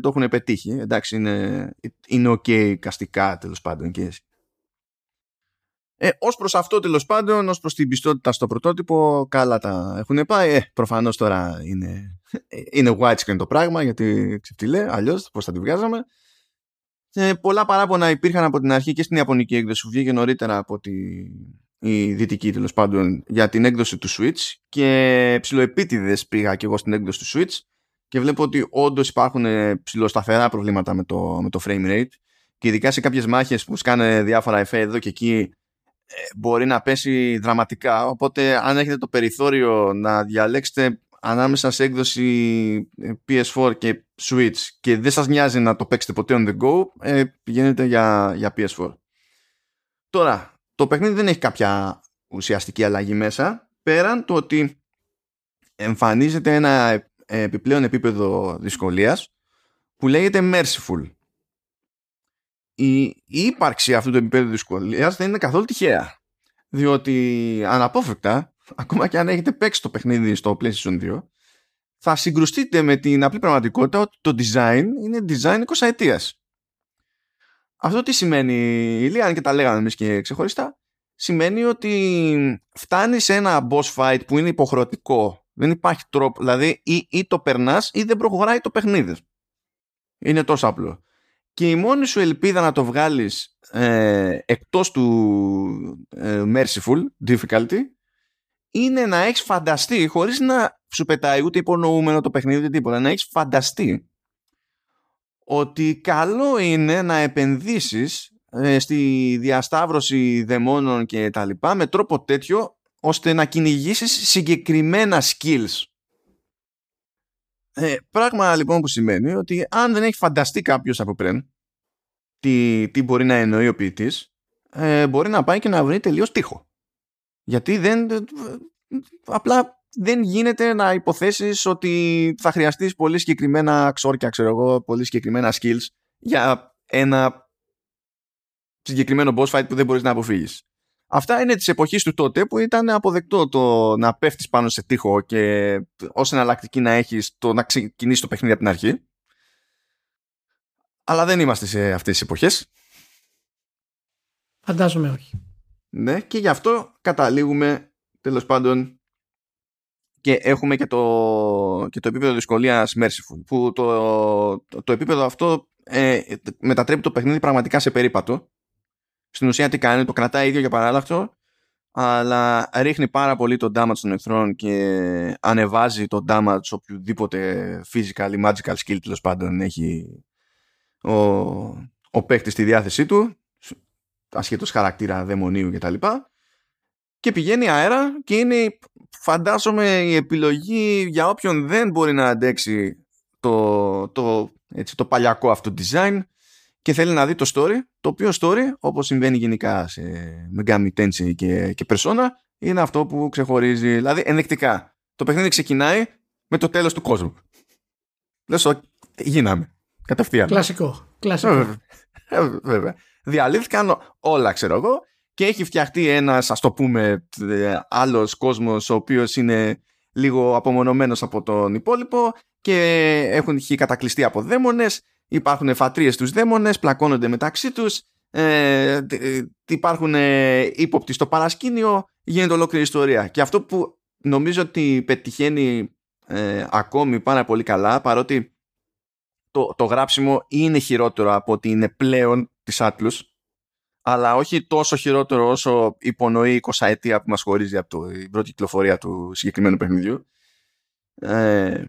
το έχουν πετύχει. Εντάξει είναι, είναι ok καστικά τέλος πάντων και ε, Ω προς αυτό τέλος πάντων, ως προς την πιστότητα στο πρωτότυπο, καλά τα έχουν πάει. Ε, προφανώς τώρα είναι, είναι widescreen το πράγμα, γιατί ξεφτυλέ, αλλιώς πώς θα τη βγάζαμε. Ε, πολλά παράπονα υπήρχαν από την αρχή και στην Ιαπωνική έκδοση που βγήκε νωρίτερα από τη, η δυτική τέλος πάντων για την έκδοση του Switch και ψηλοεπίτηδες πήγα και εγώ στην έκδοση του Switch και βλέπω ότι όντως υπάρχουν ψηλοσταθερά προβλήματα με το, με το frame rate και ειδικά σε κάποιες μάχες που σκάνε διάφορα εφέ εδώ και εκεί μπορεί να πέσει δραματικά. Οπότε αν έχετε το περιθώριο να διαλέξετε ανάμεσα σε έκδοση ε, PS4 και Switch και δεν σας νοιάζει να το παίξετε ποτέ on the go ε, πηγαίνετε για, για PS4 τώρα το παιχνίδι δεν έχει κάποια ουσιαστική αλλαγή μέσα πέραν το ότι εμφανίζεται ένα επιπλέον επίπεδο δυσκολίας που λέγεται Merciful η, ύπαρξη αυτού του επίπεδου δυσκολίας δεν είναι καθόλου τυχαία. Διότι αναπόφευκτα, ακόμα και αν έχετε παίξει το παιχνίδι στο PlayStation 2, θα συγκρουστείτε με την απλή πραγματικότητα ότι το design είναι design 20 ετία. Αυτό τι σημαίνει, Ηλία, και τα λέγαμε εμείς και ξεχωριστά, σημαίνει ότι φτάνει σε ένα boss fight που είναι υποχρεωτικό. Δεν υπάρχει τρόπο, δηλαδή ή, ή το περνάς ή δεν προχωράει το παιχνίδι. Είναι τόσο απλό και η μόνη σου ελπίδα να το βγάλεις ε, εκτός του ε, merciful difficulty είναι να έχεις φανταστεί χωρίς να σου πετάει ούτε υπονοούμενο το παιχνίδι ούτε τίποτα να έχεις φανταστεί ότι καλό είναι να επενδύσεις ε, στη διασταύρωση δαιμόνων και τα λοιπά με τρόπο τέτοιο ώστε να κυνηγήσεις συγκεκριμένα skills ε, πράγμα λοιπόν που σημαίνει ότι αν δεν έχει φανταστεί κάποιος από πριν τι, τι μπορεί να εννοεί ο ποιητής, ε, μπορεί να πάει και να βρει τελείως τείχο. Γιατί δεν. Ε, απλά δεν γίνεται να υποθέσεις ότι θα χρειαστείς πολύ συγκεκριμένα ξόρκια, ξέρω εγώ, πολύ συγκεκριμένα skills για ένα συγκεκριμένο boss fight που δεν μπορείς να αποφύγεις. Αυτά είναι της εποχής του τότε που ήταν αποδεκτό το να πέφτεις πάνω σε τείχο και ως εναλλακτική να έχεις το να ξεκινήσεις το παιχνίδι από την αρχή. Αλλά δεν είμαστε σε αυτές τις εποχές. Φαντάζομαι όχι. Ναι, και γι' αυτό καταλήγουμε τέλος πάντων και έχουμε και το, και το επίπεδο δυσκολίας Merciful που το, το, επίπεδο αυτό ε, μετατρέπει το παιχνίδι πραγματικά σε περίπατο στην ουσία τι κάνει, το κρατάει ίδιο για παράλλαχτο αλλά ρίχνει πάρα πολύ το damage των εχθρών και ανεβάζει το damage οποιοδήποτε physical ή magical skill τέλος πάντων έχει ο, ο παίκτης στη διάθεσή του ασχέτως χαρακτήρα δαιμονίου κτλ. Και, και πηγαίνει αέρα και είναι φαντάζομαι η επιλογή για όποιον δεν μπορεί να αντέξει το, το, έτσι, το παλιακό αυτό design και θέλει να δει το story, το οποίο story, όπως συμβαίνει γενικά σε Megami Tensei και, και Persona, είναι αυτό που ξεχωρίζει. Δηλαδή, ενδεικτικά, το παιχνίδι ξεκινάει με το τέλος του κόσμου. Λες, γίναμε. Κατευθείαν. Κλασικό. Κλασικό. Ε, βέβαια. Διαλύθηκαν όλα, ξέρω εγώ, και έχει φτιαχτεί ένας, ας το πούμε, ε, άλλος κόσμος, ο οποίος είναι λίγο απομονωμένος από τον υπόλοιπο και έχουν κατακλειστεί από δαίμονες, υπάρχουν φατρίες στους δαίμονες, πλακώνονται μεταξύ τους, ε, υπάρχουν ε, ύποπτοι στο παρασκήνιο, γίνεται ολόκληρη ιστορία. Και αυτό που νομίζω ότι πετυχαίνει ε, ακόμη πάρα πολύ καλά, παρότι το, το γράψιμο είναι χειρότερο από ότι είναι πλέον της Άτλους, αλλά όχι τόσο χειρότερο όσο υπονοεί 20 ετία που μας χωρίζει από το, την πρώτη κυκλοφορία του συγκεκριμένου παιχνιδιού. Ε,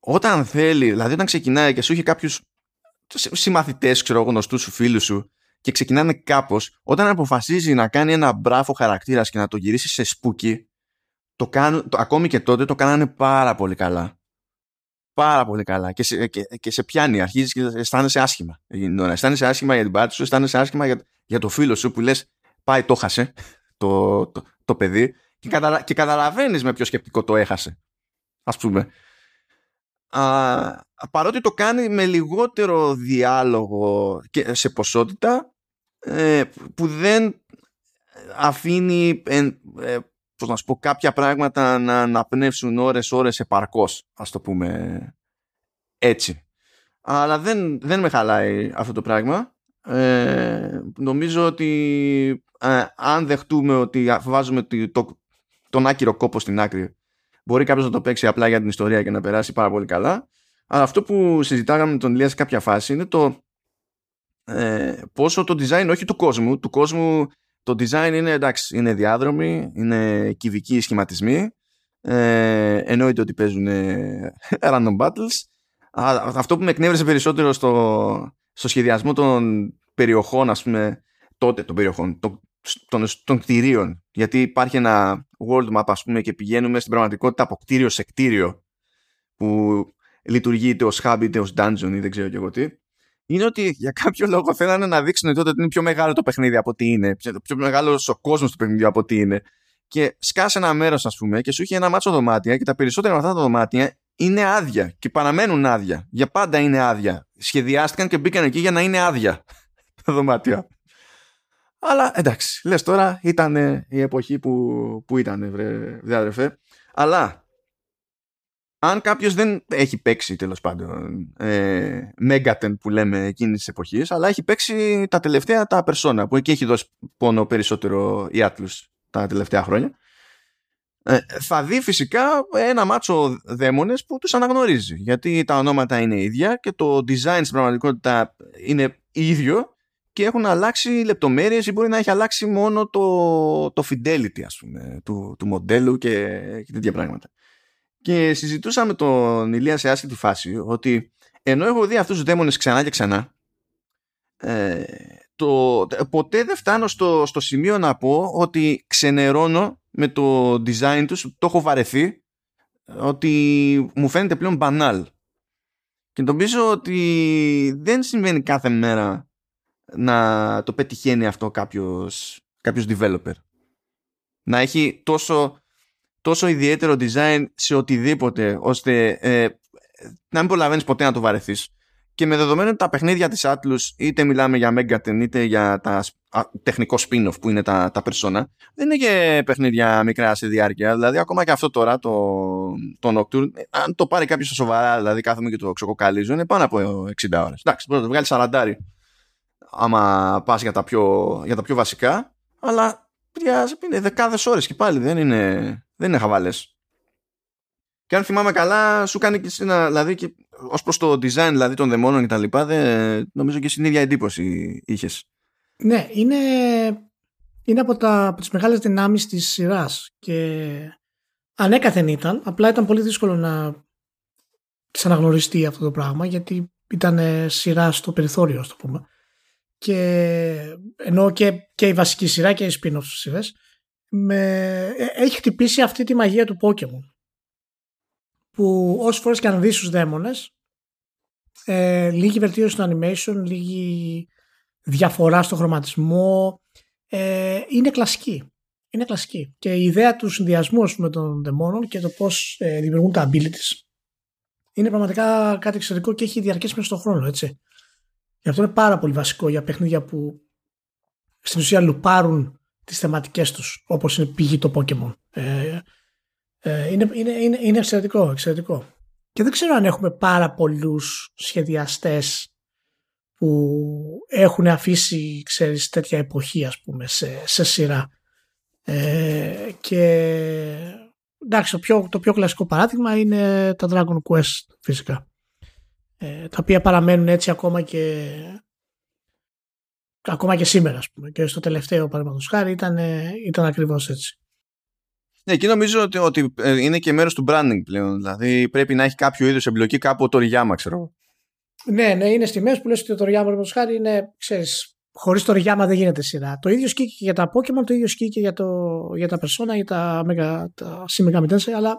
όταν θέλει, δηλαδή όταν ξεκινάει και σου έχει κάποιους συμμαθητές, ξέρω γνωστούς σου, φίλους σου και ξεκινάνε κάπως, όταν αποφασίζει να κάνει ένα μπράφο χαρακτήρας και να το γυρίσει σε σπούκι, το κάνουν, το, ακόμη και τότε το κάνανε πάρα πολύ καλά. Πάρα πολύ καλά. Και σε, και, και σε πιάνει, αρχίζεις και αισθάνεσαι άσχημα. Αισθάνεσαι άσχημα για την πάτη σου, αισθάνεσαι άσχημα για, για το φίλο σου που λες, πάει το χάσε το, το, το, παιδί και, καταλα, και καταλαβαίνεις με ποιο σκεπτικό το έχασε. Α πούμε. Α, παρότι το κάνει με λιγότερο διάλογο και σε ποσότητα ε, που δεν αφήνει ε, ε, πώς να σου πω, κάποια πράγματα να, να πνεύσουν ώρες ώρες επαρκώς ας το πούμε έτσι. Αλλά δεν, δεν με χαλάει αυτό το πράγμα. Ε, νομίζω ότι ε, αν δεχτούμε ότι βάζουμε το, τον άκυρο κόπο στην άκρη μπορεί κάποιος να το παίξει απλά για την ιστορία και να περάσει πάρα πολύ καλά αλλά αυτό που συζητάγαμε με τον Ηλίας σε κάποια φάση είναι το ε, πόσο το design όχι του κόσμου του κόσμου το design είναι εντάξει, είναι διάδρομοι, είναι κυβικοί σχηματισμοί. Ε, εννοείται ότι παίζουν ε, random battles. αυτό που με εκνεύρισε περισσότερο στο, στο σχεδιασμό των περιοχών, ας πούμε, τότε των περιοχών, των, των, των κτηρίων. Γιατί υπάρχει ένα world map, ας πούμε, και πηγαίνουμε στην πραγματικότητα από κτίριο σε κτίριο που λειτουργεί είτε ως hub είτε ως dungeon ή δεν ξέρω και εγώ τι είναι ότι για κάποιο λόγο θέλανε να δείξουν τότε ότι είναι πιο μεγάλο το παιχνίδι από ό,τι είναι. Πιο μεγάλος ο κόσμος του παιχνιδιού από ό,τι είναι. Και σκάσε ένα μέρος, ας πούμε, και σου έχει ένα μάτσο δωμάτια και τα περισσότερα από αυτά τα δωμάτια είναι άδεια και παραμένουν άδεια. Για πάντα είναι άδεια. Σχεδιάστηκαν και μπήκαν εκεί για να είναι άδεια τα δωμάτια. Αλλά εντάξει, λες τώρα ήταν η εποχή που, που ήταν, βρε, αδερφέ. Αλλά αν κάποιος δεν έχει παίξει τέλος πάντων ε, Megaten που λέμε εκείνης της εποχής, αλλά έχει παίξει τα τελευταία τα Persona που εκεί έχει δώσει πόνο περισσότερο η Atlus τα τελευταία χρόνια. Ε, θα δει φυσικά ένα μάτσο δαίμονες που τους αναγνωρίζει γιατί τα ονόματα είναι ίδια και το design στην πραγματικότητα είναι ίδιο και έχουν αλλάξει λεπτομέρειες ή μπορεί να έχει αλλάξει μόνο το, το fidelity ας πούμε του, του μοντέλου και, και τέτοια πράγματα και συζητούσαμε τον Ηλία σε άσχετη φάση ότι ενώ έχω δει αυτούς τους δαίμονες ξανά και ξανά ε, το, ποτέ δεν φτάνω στο, στο σημείο να πω ότι ξενερώνω με το design τους το έχω βαρεθεί ότι μου φαίνεται πλέον μπανάλ. Και νομίζω ότι δεν συμβαίνει κάθε μέρα να το πετυχαίνει αυτό κάποιος, κάποιος developer. Να έχει τόσο τόσο ιδιαίτερο design σε οτιδήποτε ώστε ε, να μην προλαβαίνεις ποτέ να το βαρεθείς. Και με δεδομένο τα παιχνίδια της Atlus είτε μιλάμε για Megaten είτε για τα α, τεχνικό spin-off που είναι τα, τα Persona δεν είναι και παιχνίδια μικρά σε διάρκεια δηλαδή ακόμα και αυτό τώρα το, το Nocturne αν το πάρει κάποιος σοβαρά δηλαδή κάθομαι και το ξεκοκαλίζω είναι πάνω από 60 ώρες εντάξει μπορεί να το βγάλει 40 άμα πας για τα πιο, για τα πιο βασικά αλλά είναι δεκάδες ώρες και πάλι δεν είναι δεν είναι χαβάλε. Και αν θυμάμαι καλά, σου κάνει και ένα, δηλαδή, και ως προς το design δηλαδή, των δαιμόνων και τα λοιπά, δεν, νομίζω και στην ίδια εντύπωση είχες. Ναι, είναι, είναι από, τα, από τις μεγάλες δυνάμεις της σειράς και ανέκαθεν ήταν, απλά ήταν πολύ δύσκολο να της αναγνωριστεί αυτό το πράγμα γιατί ήταν σειρά στο περιθώριο, ας το πούμε. Και ενώ και, και η βασική σειρά και οι spin-offs σειρές με, ε, έχει χτυπήσει αυτή τη μαγεία του Pokemon που όσες φορές και αν δεις τους δαίμονες ε, λίγη βελτίωση στο animation, λίγη διαφορά στο χρωματισμό ε, είναι κλασική. Είναι κλασική. Και η ιδέα του συνδυασμού με των δαιμόνων και το πώς ε, δημιουργούν τα abilities είναι πραγματικά κάτι εξαιρετικό και έχει διαρκέσει μέσα στον χρόνο, έτσι. Γι' αυτό είναι πάρα πολύ βασικό για παιχνίδια που στην ουσία λουπάρουν τις θεματικές τους όπως είναι πηγή το Pokemon. Ε, ε, είναι, είναι, είναι, είναι εξαιρετικό, εξαιρετικό. Και δεν ξέρω αν έχουμε πάρα πολλούς σχεδιαστές που έχουν αφήσει ξέρεις, τέτοια εποχή ας πούμε σε, σε σειρά. Ε, και εντάξει, το πιο, το πιο κλασικό παράδειγμα είναι τα Dragon Quest φυσικά. Ε, τα οποία παραμένουν έτσι ακόμα και ακόμα και σήμερα ας πούμε. Και στο τελευταίο παραδείγματος χάρη ήταν, ήταν ακριβώς έτσι. Ναι, εκεί νομίζω ότι, ότι ε, είναι και μέρος του branding πλέον. Δηλαδή πρέπει να έχει κάποιο είδους εμπλοκή κάπου το Ριάμα, ξέρω. Ναι, ναι, είναι στιγμές που λες ότι το Ριάμα, παραδείγματος χάρη, είναι, ξέρεις, χωρίς το Ριάμα δεν γίνεται σειρά. Το ίδιο σκεί και για τα Pokemon, το ίδιο σκεί και για, το, για τα Persona, για τα, Mega, τα Shin αλλά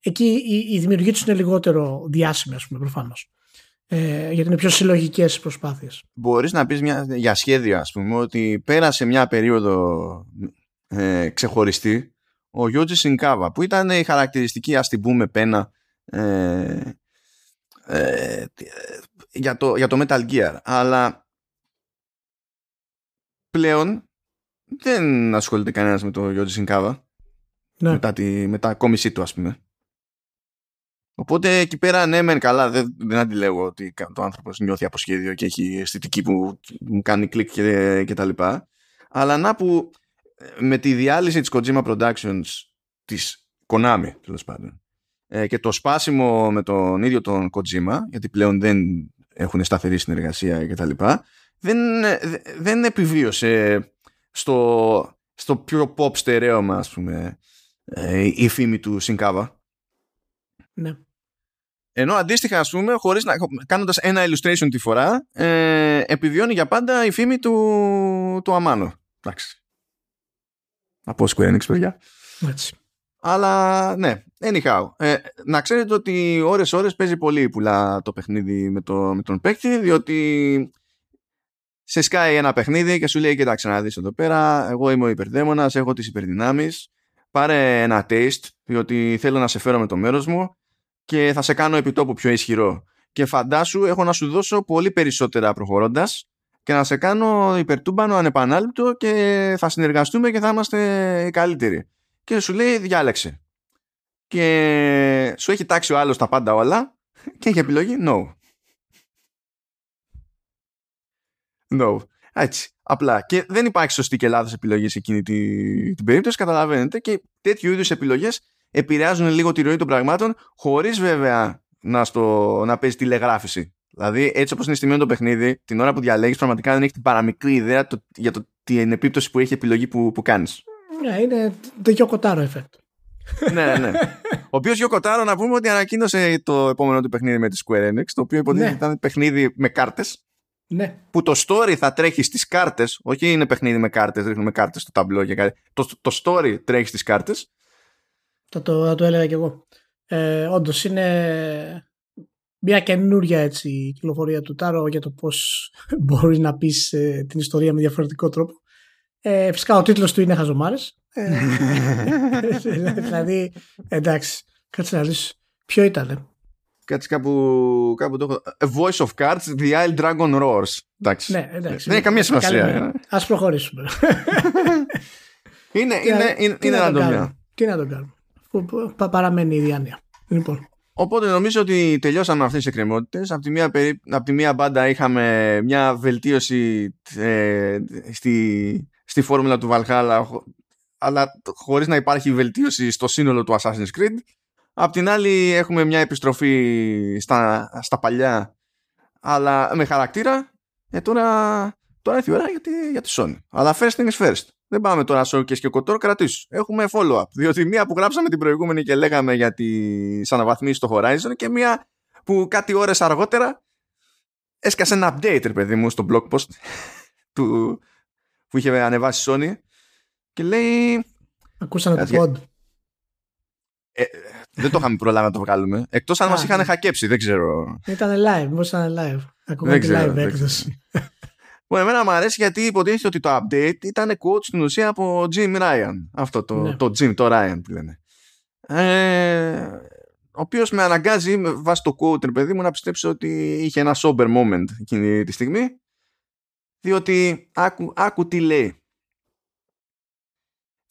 εκεί η, η δημιουργία τους είναι λιγότερο διάσημη, ας πούμε, προφανώς ε, γιατί είναι πιο συλλογικές οι προσπάθειες. Μπορείς να πεις για σχέδια, ας πούμε, ότι πέρασε μια περίοδο ε, ξεχωριστή ο Γιώτζη Σινκάβα, που ήταν η χαρακτηριστική, ας την πούμε, πένα ε, ε, για, το, για το Metal Gear. Αλλά πλέον δεν ασχολείται κανένας με το Γιώτζη Σινκάβα. Ναι. Μετά, τη, μετά κόμισή του, ας πούμε. Οπότε εκεί πέρα, ναι, μεν καλά, δεν, δεν αντιλέγω ότι το άνθρωπος νιώθει από σχέδιο και έχει αισθητική που μου κάνει κλικ και, και τα λοιπά. Αλλά να που ε, με τη διάλυση της Kojima Productions της Konami, τέλος πάντων, ε, και το σπάσιμο με τον ίδιο τον Kojima, γιατί πλέον δεν έχουν σταθερή συνεργασία και τα λοιπά, δεν, ε, δεν επιβίωσε στο, στο πιο pop στερέωμα, ας πούμε, η φήμη του Σινκάβα. Ναι. Ενώ αντίστοιχα, ας πούμε, χωρίς να, κάνοντας ένα illustration τη φορά, ε, επιβιώνει για πάντα η φήμη του, του Αμάνο. Εντάξει. Από Square Enix, παιδιά. Έτσι. Αλλά ναι, anyhow. Ε, να ξέρετε ότι ώρες-ώρες παίζει πολύ πουλά το παιχνίδι με, το, με τον παίκτη, διότι σε σκάει ένα παιχνίδι και σου λέει κοιτάξτε να δεις εδώ πέρα, εγώ είμαι ο υπερδαίμονας, έχω τις υπερδυνάμεις, πάρε ένα taste, διότι θέλω να σε φέρω με το μέρος μου και θα σε κάνω επιτόπου πιο ισχυρό. Και φαντάσου έχω να σου δώσω πολύ περισσότερα προχωρώντας και να σε κάνω υπερτούμπανο ανεπανάληπτο και θα συνεργαστούμε και θα είμαστε οι καλύτεροι. Και σου λέει διάλεξε. Και σου έχει τάξει ο άλλος τα πάντα όλα και έχει επιλογή no. No. Έτσι. Απλά. Και δεν υπάρχει σωστή και λάθος επιλογής σε εκείνη την, την περίπτωση. Καταλαβαίνετε. Και τέτοιου είδους επιλογές επηρεάζουν λίγο τη ροή των πραγμάτων, χωρίς βέβαια να, στο, να παίζει τηλεγράφηση. Δηλαδή, έτσι όπως είναι στημένο το παιχνίδι, την ώρα που διαλέγεις, πραγματικά δεν έχεις την παραμικρή ιδέα το, για το, την επίπτωση που έχει η επιλογή που, που κάνεις. Ναι, είναι το Γιώκοτάρο effect. ναι, ναι. Ο οποίος Γιώκοτάρο να πούμε ότι ανακοίνωσε το επόμενο του παιχνίδι με τη Square Enix, το οποίο υποτίθεται ναι. ήταν παιχνίδι με κάρτες. Ναι. Που το story θα τρέχει στις κάρτες, όχι είναι παιχνίδι με κάρτες, ρίχνουμε κάρτες στο ταμπλό και κάτι. Το, το story τρέχει στις κάρτες θα το, θα το έλεγα κι εγώ. Ε, Όντως είναι μια καινούρια έτσι, κυκλοφορία του Τάρο για το πώς μπορείς να πεις ε, την ιστορία με διαφορετικό τρόπο. Ε, φυσικά ο τίτλος του είναι Χαζομάρες. Ε, δηλαδή, εντάξει, κάτσε να δεις ποιο ήταν. Κάτσε κάπου, κάπου το έχω. A voice of cards, the Isle Dragon Roars. Εντάξει. Ναι, εντάξει. Δεν έχει καμία σημασία. Ε. Ας προχωρήσουμε. είναι, είναι, είναι, είναι ραντομιά. Τι να το κάνουμε; που παραμένει η διάνοια. Λοιπόν. Οπότε νομίζω ότι τελειώσαμε αυτές τις εκκρεμότητες. Από τη μία, από τη μία μπάντα είχαμε μια βελτίωση ε, στη, στη φόρμουλα του Valhalla αλλά χωρίς να υπάρχει βελτίωση στο σύνολο του Assassin's Creed. Απ' την άλλη έχουμε μια επιστροφή στα, στα παλιά αλλά με χαρακτήρα. Ε, τώρα, τώρα έρθει η ώρα για τη, για τη Sony. Αλλά first things first. Δεν πάμε τώρα σόκε και κοτόρ, κρατήσου. Έχουμε follow-up. Διότι μία που γράψαμε την προηγούμενη και λέγαμε για τις αναβαθμίσεις στο Horizon και μία που κάτι ώρες αργότερα έσκασε ένα update, ρε παιδί μου, στο blog post του, που είχε ανεβάσει η Sony και λέει. Ακούσαμε το pod. Ε, δεν το είχαμε προλάβει να το βγάλουμε. Εκτός αν μας είχαν χακέψει, δεν ξέρω. Ήταν live, πώ ήταν live. Ακόμα τη live έκδοση. Που εμένα μου αρέσει γιατί υποτίθεται ότι το update ήταν quote στην ουσία από Jim Ryan. Αυτό το, ναι. το Jim, το Ryan που λένε. Ε, ο οποίος με αναγκάζει με βάση το quote, παιδί μου, να πιστέψω ότι είχε ένα sober moment εκείνη τη στιγμή. Διότι άκου, άκου τι λέει.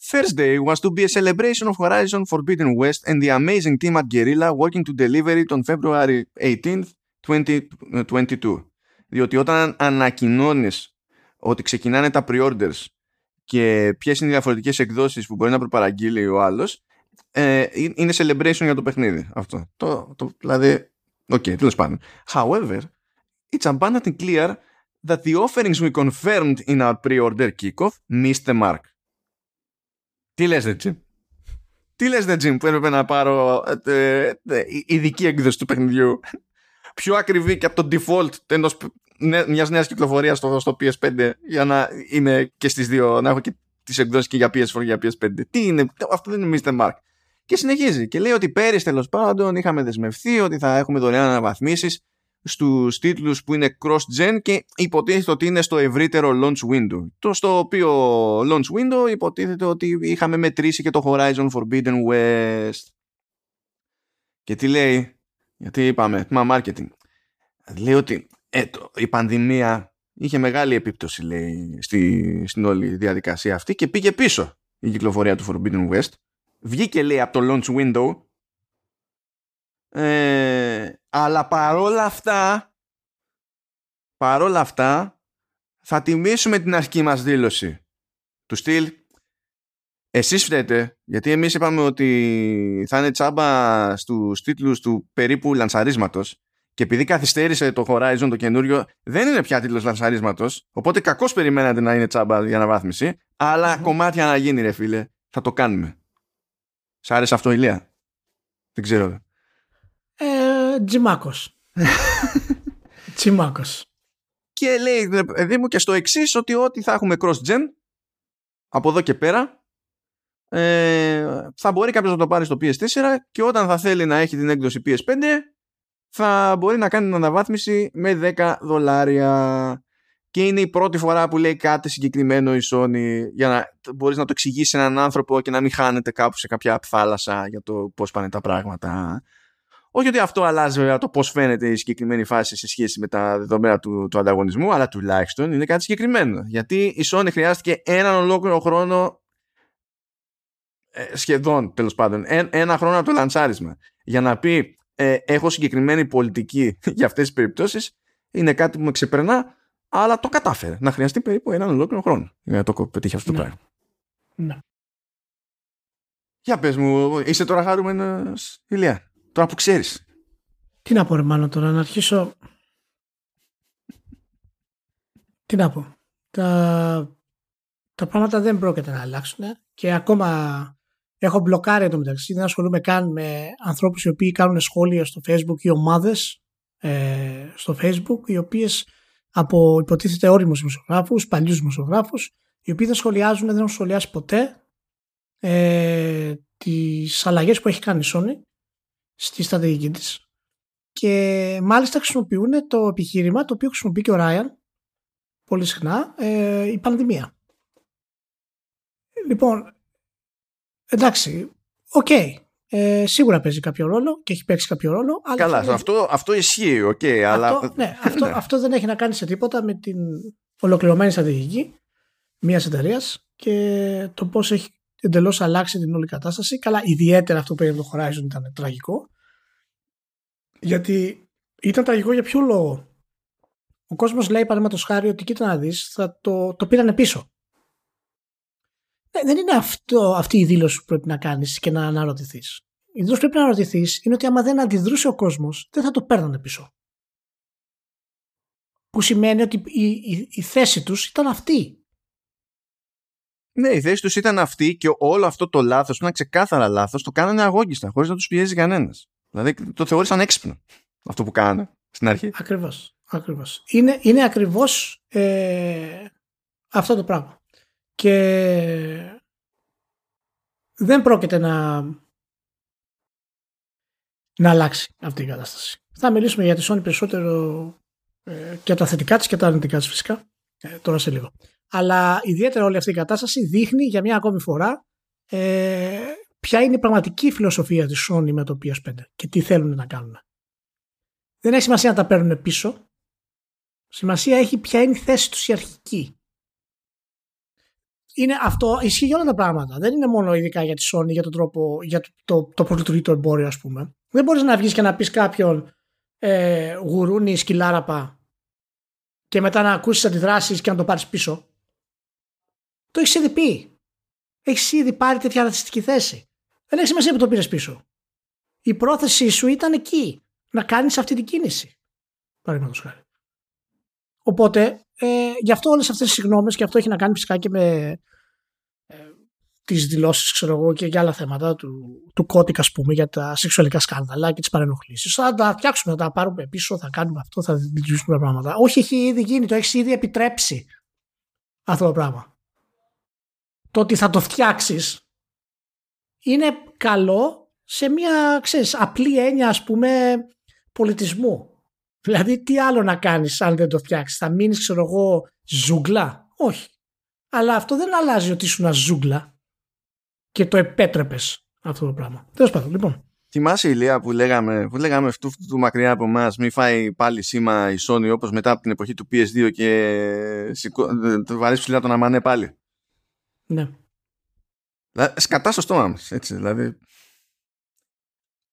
Thursday was to be a celebration of Horizon Forbidden West and the amazing team at Guerrilla working to deliver it on February 18th, 2022. Διότι όταν ανακοινώνεις ότι ξεκινάνε τα pre-orders και ποιες είναι οι διαφορετικές εκδόσεις που μπορεί να προπαραγγείλει ο άλλος, ε, είναι celebration για το παιχνίδι. Αυτό. Το, το, δηλαδή, OK, okay, τέλος πάντων. However, it's abundantly clear that the offerings we confirmed in our pre-order kickoff missed the mark. Τι λες, Jim; Τι λες, Jim, που έπρεπε να πάρω ε, ε, ε, ειδική έκδοση του παιχνιδιού; Πιο ακριβή και από το default ενός, μιας νέας κυκλοφορίας στο, στο PS5 για να είμαι και στις δύο, να έχω και τις εκδόσεις και για PS4 και για PS5. Τι είναι, αυτό δεν είναι Mr. Mark. Και συνεχίζει και λέει ότι πέρυσι τέλος πάντων είχαμε δεσμευθεί ότι θα έχουμε δωρεάν αναβαθμίσεις στους τίτλους που είναι cross-gen και υποτίθεται ότι είναι στο ευρύτερο launch window. Το στο οποίο launch window υποτίθεται ότι είχαμε μετρήσει και το Horizon Forbidden West. Και τι λέει, γιατί είπαμε, μα marketing. Λέει ότι ε, η πανδημία είχε μεγάλη επίπτωση λέει, στη, στην όλη διαδικασία αυτή και πήγε πίσω η κυκλοφορία του Forbidden West. Βγήκε λέει από το launch window ε, αλλά παρόλα αυτά παρόλα αυτά θα τιμήσουμε την αρχική μας δήλωση του στυλ εσείς φταίτε γιατί εμείς είπαμε ότι θα είναι τσάμπα στους τίτλους του περίπου λανσαρίσματος και επειδή καθυστέρησε το Horizon το καινούριο δεν είναι πια τίτλος λανσαρίσματος οπότε κακώς περιμένατε να είναι τσάμπα για αναβάθμιση αλλά κομμάτια να γίνει ρε φίλε θα το κάνουμε Σ' άρεσε αυτό Ηλία; Δεν ξέρω ε, Τζιμάκος. Τζιμάκος. Και λέει, παιδί μου, και στο εξής ότι ό,τι θα έχουμε cross-gen από εδώ και πέρα ε, θα μπορεί κάποιος να το πάρει στο PS4 και όταν θα θέλει να έχει την έκδοση PS5 θα μπορεί να κάνει την αναβάθμιση με 10 δολάρια και είναι η πρώτη φορά που λέει κάτι συγκεκριμένο η Sony για να μπορείς να το εξηγήσεις έναν άνθρωπο και να μην χάνεται κάπου σε κάποια θάλασσα για το πώς πάνε τα πράγματα όχι ότι αυτό αλλάζει βέβαια το πώς φαίνεται η συγκεκριμένη φάση σε σχέση με τα δεδομένα του, του ανταγωνισμού, αλλά τουλάχιστον είναι κάτι συγκεκριμένο. Γιατί η Sony χρειάστηκε έναν ολόκληρο χρόνο, ε, σχεδόν τέλος πάντων, ένα χρόνο από το λανσάρισμα, για να πει ε, έχω συγκεκριμένη πολιτική για αυτές τις περιπτώσεις, είναι κάτι που με ξεπερνά, αλλά το κατάφερε. Να χρειαστεί περίπου έναν ολόκληρο χρόνο για να το πετύχει αυτό το ναι. πράγμα. Ναι. Για πες μου, είσαι τώρα χαρούμενος, Ηλία; Τώρα που ξέρεις. Τι να πω ρε μάλλον τώρα, να αρχίσω... Τι να πω. Τα, τα πράγματα δεν πρόκειται να αλλάξουν και ακόμα έχω μπλοκάρει το μεταξύ. Δεν ασχολούμαι καν με ανθρώπους οι οποίοι κάνουν σχόλια στο facebook ή ομάδες ε, στο facebook οι οποίες από υποτίθεται όριμους δημοσιογράφους, παλιούς δημοσιογράφους οι οποίοι δεν σχολιάζουν, δεν έχουν σχολιάσει ποτέ ε, τις αλλαγές που έχει κάνει η Sony στη στρατηγική της και μάλιστα χρησιμοποιούν το επιχείρημα το οποίο χρησιμοποιεί και ο Ράιαν πολύ συχνά ε, η πανδημία. Λοιπόν, εντάξει, OK. Okay. Ε, σίγουρα παίζει κάποιο ρόλο και έχει παίξει κάποιο ρόλο. Αλλά Καλά, αυτό, αυτό, αυτό ισχύει, OK. Okay, αλλά... ναι, αυτό, ναι. αυτό δεν έχει να κάνει σε τίποτα με την ολοκληρωμένη στρατηγική μιας εταιρείας και το πώς έχει εντελώς αλλάξει την όλη κατάσταση. Καλά, ιδιαίτερα αυτό που έγινε το Horizon ήταν τραγικό. Γιατί ήταν τραγικό για ποιο λόγο; Ο κόσμος λέει παραδείγματος χάρη ότι κοίτα να δεις, θα το, το πήρανε πίσω. Ε, δεν είναι αυτό, αυτή η δήλωση που πρέπει να κάνεις και να αναρωτηθείς. Η δήλωση που πρέπει να αναρωτηθείς είναι ότι άμα δεν αντιδρούσε ο κόσμος, δεν θα το παίρνανε πίσω. Που σημαίνει ότι η, η, η θέση τους ήταν αυτή. Ναι, η θέση τους ήταν αυτή και όλο αυτό το λάθος, που ήταν ξεκάθαρα λάθος, το κάνανε αγόγιστα, χωρίς να τους πιέζει κανένας. Δηλαδή το θεώρησαν έξυπνο αυτό που κάνανε στην αρχή. Ακριβώς. Ακριβώς. Είναι, είναι ακριβώς ε, αυτό το πράγμα. Και δεν πρόκειται να, να αλλάξει αυτή η κατάσταση. Θα μιλήσουμε για τη Sony περισσότερο ε, και τα θετικά της και τα αρνητικά της φυσικά ε, τώρα σε λίγο. Αλλά ιδιαίτερα όλη αυτή η κατάσταση δείχνει για μια ακόμη φορά ε, ποια είναι η πραγματική φιλοσοφία της Sony με το PS5 και τι θέλουν να κάνουν. Δεν έχει σημασία να τα παίρνουν πίσω. Σημασία έχει ποια είναι η θέση τους η αρχική. Είναι αυτό, ισχύει για όλα τα πράγματα. Δεν είναι μόνο ειδικά για τη Sony, για τον τρόπο, για το, το, το πώς λειτουργεί το εμπόριο, ας πούμε. Δεν μπορείς να βγεις και να πεις κάποιον ε, γουρούνι, σκυλάραπα και μετά να ακούσεις αντιδράσεις και να το πάρεις πίσω. Το έχεις ήδη πει. Έχεις ήδη πάρει τέτοια ρατσιστική θέση. Δεν έχει σημασία που το πήρες πίσω. Η πρόθεσή σου ήταν εκεί. Να κάνεις αυτή την κίνηση. Παραδείγματος χάρη. Οπότε, ε, γι' αυτό όλες αυτές τις συγγνώμες και αυτό έχει να κάνει φυσικά και με ε, τις δηλώσεις, ξέρω εγώ, και για άλλα θέματα του, του κώδικα, ας πούμε, για τα σεξουαλικά σκάνδαλα και τις παρενοχλήσεις. Θα τα φτιάξουμε, θα τα πάρουμε πίσω, θα κάνουμε αυτό, θα λειτουργήσουμε τα πράγματα. Όχι, έχει ήδη γίνει, το έχεις ήδη επιτρέψει αυτό το πράγμα το ότι θα το φτιάξεις είναι καλό σε μια ξέρεις, απλή έννοια ας πούμε πολιτισμού. Δηλαδή τι άλλο να κάνεις αν δεν το φτιάξεις. Θα μείνεις ξέρω εγώ ζούγκλα; Όχι. Αλλά αυτό δεν αλλάζει ότι ήσουν ζούγκλα και το επέτρεπες αυτό το πράγμα. Τέλος πάντων λοιπόν. Θυμάσαι Ηλία που λέγαμε, που λέγαμε αυτού του μακριά από εμάς, μην φάει πάλι σήμα η Sony όπως μετά από την εποχή του PS2 και το βαρύσεις ψηλά τον αμανέ πάλι. Ναι. Σκατά στο στόμα μας, έτσι, δηλαδή.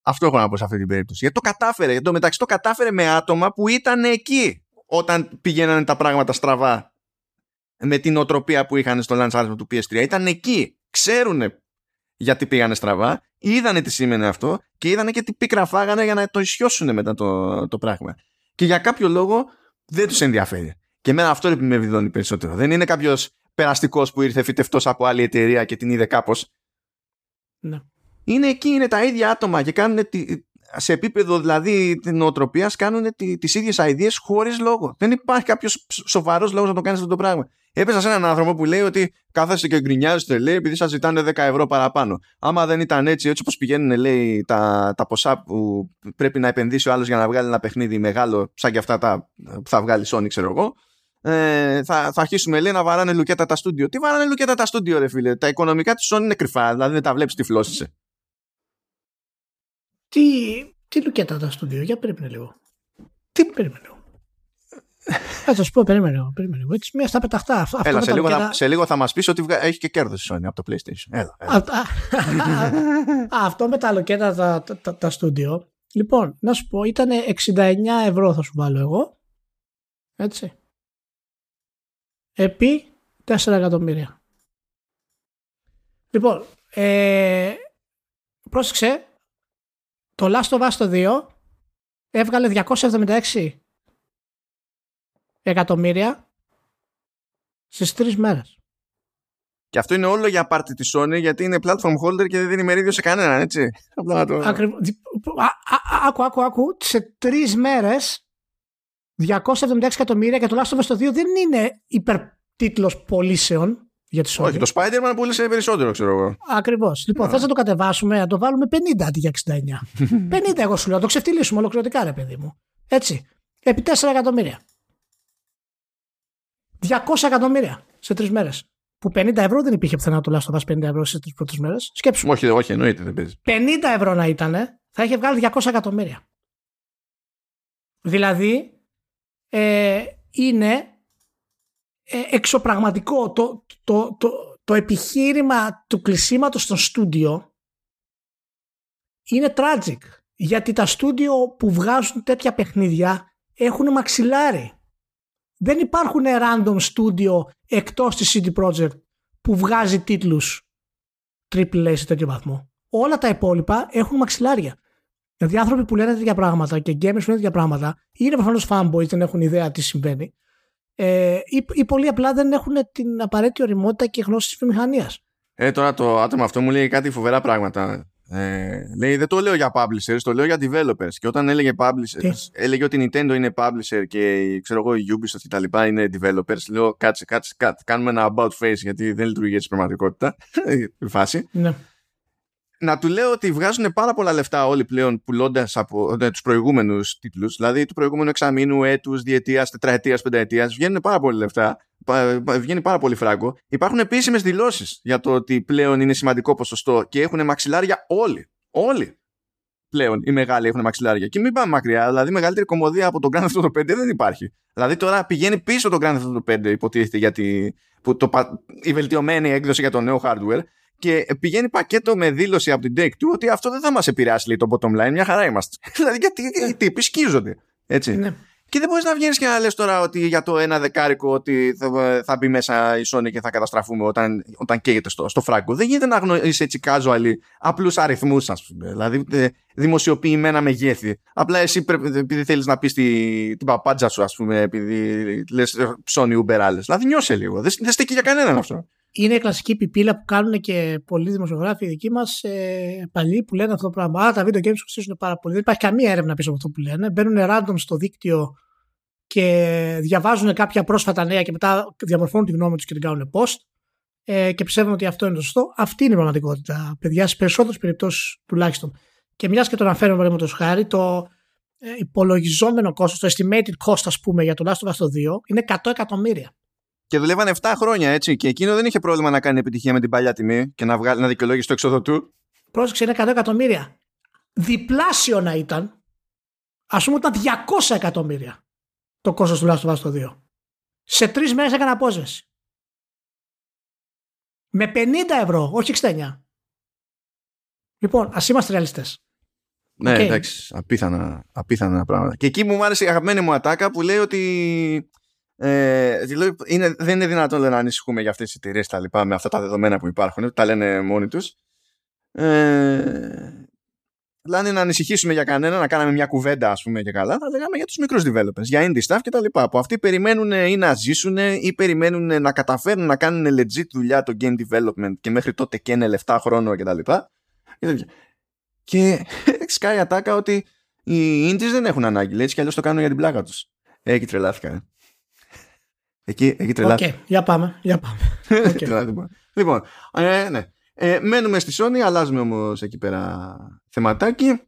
Αυτό έχω να πω σε αυτή την περίπτωση. Γιατί το κατάφερε, γιατί το μεταξύ το κατάφερε με άτομα που ήταν εκεί όταν πηγαίνανε τα πράγματα στραβά με την οτροπία που είχαν στο launch του PS3. Ήταν εκεί. Ξέρουν γιατί πήγανε στραβά, είδανε τι σήμαινε αυτό και είδανε και τι πίκρα φάγανε για να το ισιώσουν μετά το, το πράγμα. Και για κάποιο λόγο δεν τους ενδιαφέρει. Και εμένα αυτό με βιδώνει περισσότερο. Δεν είναι κάποιος περαστικός που ήρθε φυτευτός από άλλη εταιρεία και την είδε κάπως. Ναι. Είναι εκεί, είναι τα ίδια άτομα και κάνουν σε επίπεδο δηλαδή την νοοτροπία κάνουν τις ίδιες ιδέε χωρίς λόγο. Δεν υπάρχει κάποιος σοβαρός λόγος να το κάνεις αυτό το πράγμα. Έπεσα σε έναν άνθρωπο που λέει ότι κάθεστε και γκρινιάζετε, λέει, επειδή σας ζητάνε 10 ευρώ παραπάνω. Άμα δεν ήταν έτσι, έτσι όπως πηγαίνουν, λέει, τα, τα ποσά που πρέπει να επενδύσει ο άλλος για να βγάλει ένα παιχνίδι μεγάλο, σαν και αυτά τα που θα βγάλει Sony, ξέρω εγώ, ε, θα, θα αρχίσουμε λέει να βαράνε λουκέτα τα στούντιο. Τι βαράνε λουκέτα τα στούντιο, ρε φίλε; Τα οικονομικά της Sony είναι κρυφά, δηλαδή δεν τα βλέπεις τυφλώσει. Τι, τι λουκέτα τα στούντιο, για περίμενε λίγο. Τι περίμενε λίγο. Θα σας πω, περίμενε λίγο. Περίμενε λίγο. Έτσι, μία στα πεταχτά. Αυτό Έλα, σε, λίγο, θα, σε λίγο θα μας πεις ότι έχει και κέρδος η Sony από το PlayStation. Έλα, έλα. αυτό με τα λουκέτα τα, τα, τα, τα στούντιο. Λοιπόν, να σου πω, ήταν 69 ευρώ θα σου βάλω εγώ. Έτσι επί 4 εκατομμύρια. Λοιπόν, ε, πρόσεξε, το Last of Us 2 έβγαλε 276 εκατομμύρια στις τρεις μέρες. Και αυτό είναι όλο για πάρτι της Sony γιατί είναι platform holder και δεν δίνει μερίδιο σε κανέναν, έτσι. Ακριβώς. Άκου, άκου, άκου. Σε τρεις μέρες 276 εκατομμύρια και το Last of Us 2 δεν είναι υπερτίτλος πωλήσεων για τη Sony. Όχι, το Spider-Man πούλησε περισσότερο, ξέρω εγώ. Ακριβώς. Λοιπόν, θε να το κατεβάσουμε, να το βάλουμε 50 αντί για 69. 50 εγώ σου λέω, να το ξεφτυλίσουμε ολοκληρωτικά, ρε παιδί μου. Έτσι. Επί 4 εκατομμύρια. 200 εκατομμύρια σε τρεις μέρες. Που 50 ευρώ δεν υπήρχε πουθενά τουλάχιστον 50 ευρώ σε τρεις πρώτες μέρες. Σκέψου. Όχι, όχι, εννοείται δεν παίζει. 50 ευρώ να ήταν, θα είχε βγάλει 200 εκατομμύρια. Δηλαδή, ε, είναι ε, εξωπραγματικό. Το, το, το, το επιχείρημα του κλεισίματος στον στούντιο είναι tragic γιατί τα στούντιο που βγάζουν τέτοια παιχνίδια έχουν μαξιλάρι. Δεν υπάρχουν random studio εκτός της CD Projekt που βγάζει τίτλους AAA σε τέτοιο βαθμό. Όλα τα υπόλοιπα έχουν μαξιλάρια. Δηλαδή, άνθρωποι που λένε τέτοια πράγματα και gamers που λένε τέτοια πράγματα είναι προφανώς fanboys, δεν έχουν ιδέα τι συμβαίνει. Ε, ή, ή πολύ απλά δεν έχουν την απαραίτητη οριμότητα και γνώση της βιομηχανίας. Ε, τώρα το άτομο αυτό μου λέει κάτι φοβερά πράγματα. Ε, λέει, δεν το λέω για publishers, το λέω για developers. Και όταν έλεγε publishers, Τι; έλεγε ότι η Nintendo είναι publisher και ξέρω εγώ, η Ubisoft και τα λοιπά είναι developers. Λέω, κάτσε, κάτσε, κάτσε. Κάνουμε ένα about face γιατί δεν λειτουργεί έτσι πραγματικότητα. η φάση. Ναι. Να του λέω ότι βγάζουν πάρα πολλά λεφτά όλοι πλέον πουλώντας από ναι, τους προηγούμενους τίτλους, δηλαδή του προηγούμενου εξαμήνου, έτους, διετίας, τετραετίας, πενταετίας. Βγαίνουν πάρα πολλά λεφτά. Βγαίνει πάρα πολύ φράγκο. Υπάρχουν επίσημες δηλώσεις για το ότι πλέον είναι σημαντικό ποσοστό και έχουν μαξιλάρια όλοι. Όλοι πλέον οι μεγάλοι έχουν μαξιλάρια. Και μην πάμε μακριά, δηλαδή μεγαλύτερη κομμωδία από τον Grand Theft Auto 5 δεν υπάρχει. Δηλαδή τώρα πηγαίνει πίσω τον Grand Theft Auto 5, υποτίθεται, για τη, που το, η βελτιωμένη έκδοση για το νέο hardware και πηγαίνει πακέτο με δήλωση από την Take Two ότι αυτό δεν θα μας επηρεάσει λέει, το bottom line, μια χαρά είμαστε. δηλαδή γιατί οι τύποι σκίζονται. Έτσι. Ναι. Και δεν μπορείς να βγαίνεις και να λες τώρα ότι για το ένα δεκάρικο ότι θα, θα μπει μέσα η Sony και θα καταστραφούμε όταν, όταν καίγεται στο, στο φράγκο. Δεν γίνεται να γνωρίσει έτσι casual απλούς αριθμούς, ας πούμε. Δηλαδή ε, δημοσιοποιημένα μεγέθη. Απλά εσύ επειδή θέλεις να πεις τη, την παπάντζα σου, ας πούμε, επειδή λες Sony Uber άλλες. Δηλαδή νιώσε λίγο. Δεν, δεν στέκει για κανέναν αυτό είναι η κλασική πιπίλα που κάνουν και πολλοί δημοσιογράφοι δικοί μας ε, παλιοί που λένε αυτό το πράγμα. Α, τα video games κοστίζουν πάρα πολύ. Δεν υπάρχει καμία έρευνα πίσω από αυτό που λένε. Μπαίνουν random στο δίκτυο και διαβάζουν κάποια πρόσφατα νέα και μετά διαμορφώνουν τη γνώμη τους και την κάνουν post ε, και πιστεύουν ότι αυτό είναι το σωστό. Αυτή είναι η πραγματικότητα, παιδιά, στι περισσότερες περιπτώσεις τουλάχιστον. Και μιας και το αναφέρουμε, παραδείγματος χάρη, το ε, υπολογιζόμενο κόστος, το estimated cost, ας πούμε, για το Last of Us 2 είναι 100 εκατομμύρια. Και δουλεύανε 7 χρόνια έτσι. Και εκείνο δεν είχε πρόβλημα να κάνει επιτυχία με την παλιά τιμή και να, βγάλει, να δικαιολόγησε το έξοδο του. Πρόσεξε, είναι 100 εκατομμύρια. Διπλάσιο να ήταν, ας πούμε, ήταν 200 εκατομμύρια το κόστος του Last of Us 2. Σε τρεις μέρες έκανε απόσβεση. Με 50 ευρώ, όχι 69. Λοιπόν, ας είμαστε ρεαλιστές. Ναι, okay. εντάξει, απίθανα, απίθανα πράγματα. Και εκεί μου άρεσε η αγαπημένη μου ατάκα που λέει ότι ε, είναι, δεν είναι δυνατόν να ανησυχούμε για αυτές τις εταιρείες τα λοιπά με αυτά τα δεδομένα που υπάρχουν, τα λένε μόνοι τους. Ε, λένε να ανησυχήσουμε για κανένα, να κάναμε μια κουβέντα ας πούμε και καλά, θα λέγαμε για τους μικρούς developers, για indie stuff και τα λοιπά, που αυτοί περιμένουν ή να ζήσουν ή περιμένουν να καταφέρουν να κάνουν legit δουλειά το game development και μέχρι τότε και είναι λεφτά χρόνο και τα λοιπά. Και σκάει ατάκα ότι οι indies δεν έχουν ανάγκη, έτσι κι αλλιώς το κάνουν για την πλάκα τους. Εκεί τρελάθηκα. Εκεί, εκεί τρελάθηκε. Οκ, για πάμε. Για πάμε. okay. λοιπόν, ε, ναι. Ε, μένουμε στη Sony, αλλάζουμε όμως εκεί πέρα θεματάκι.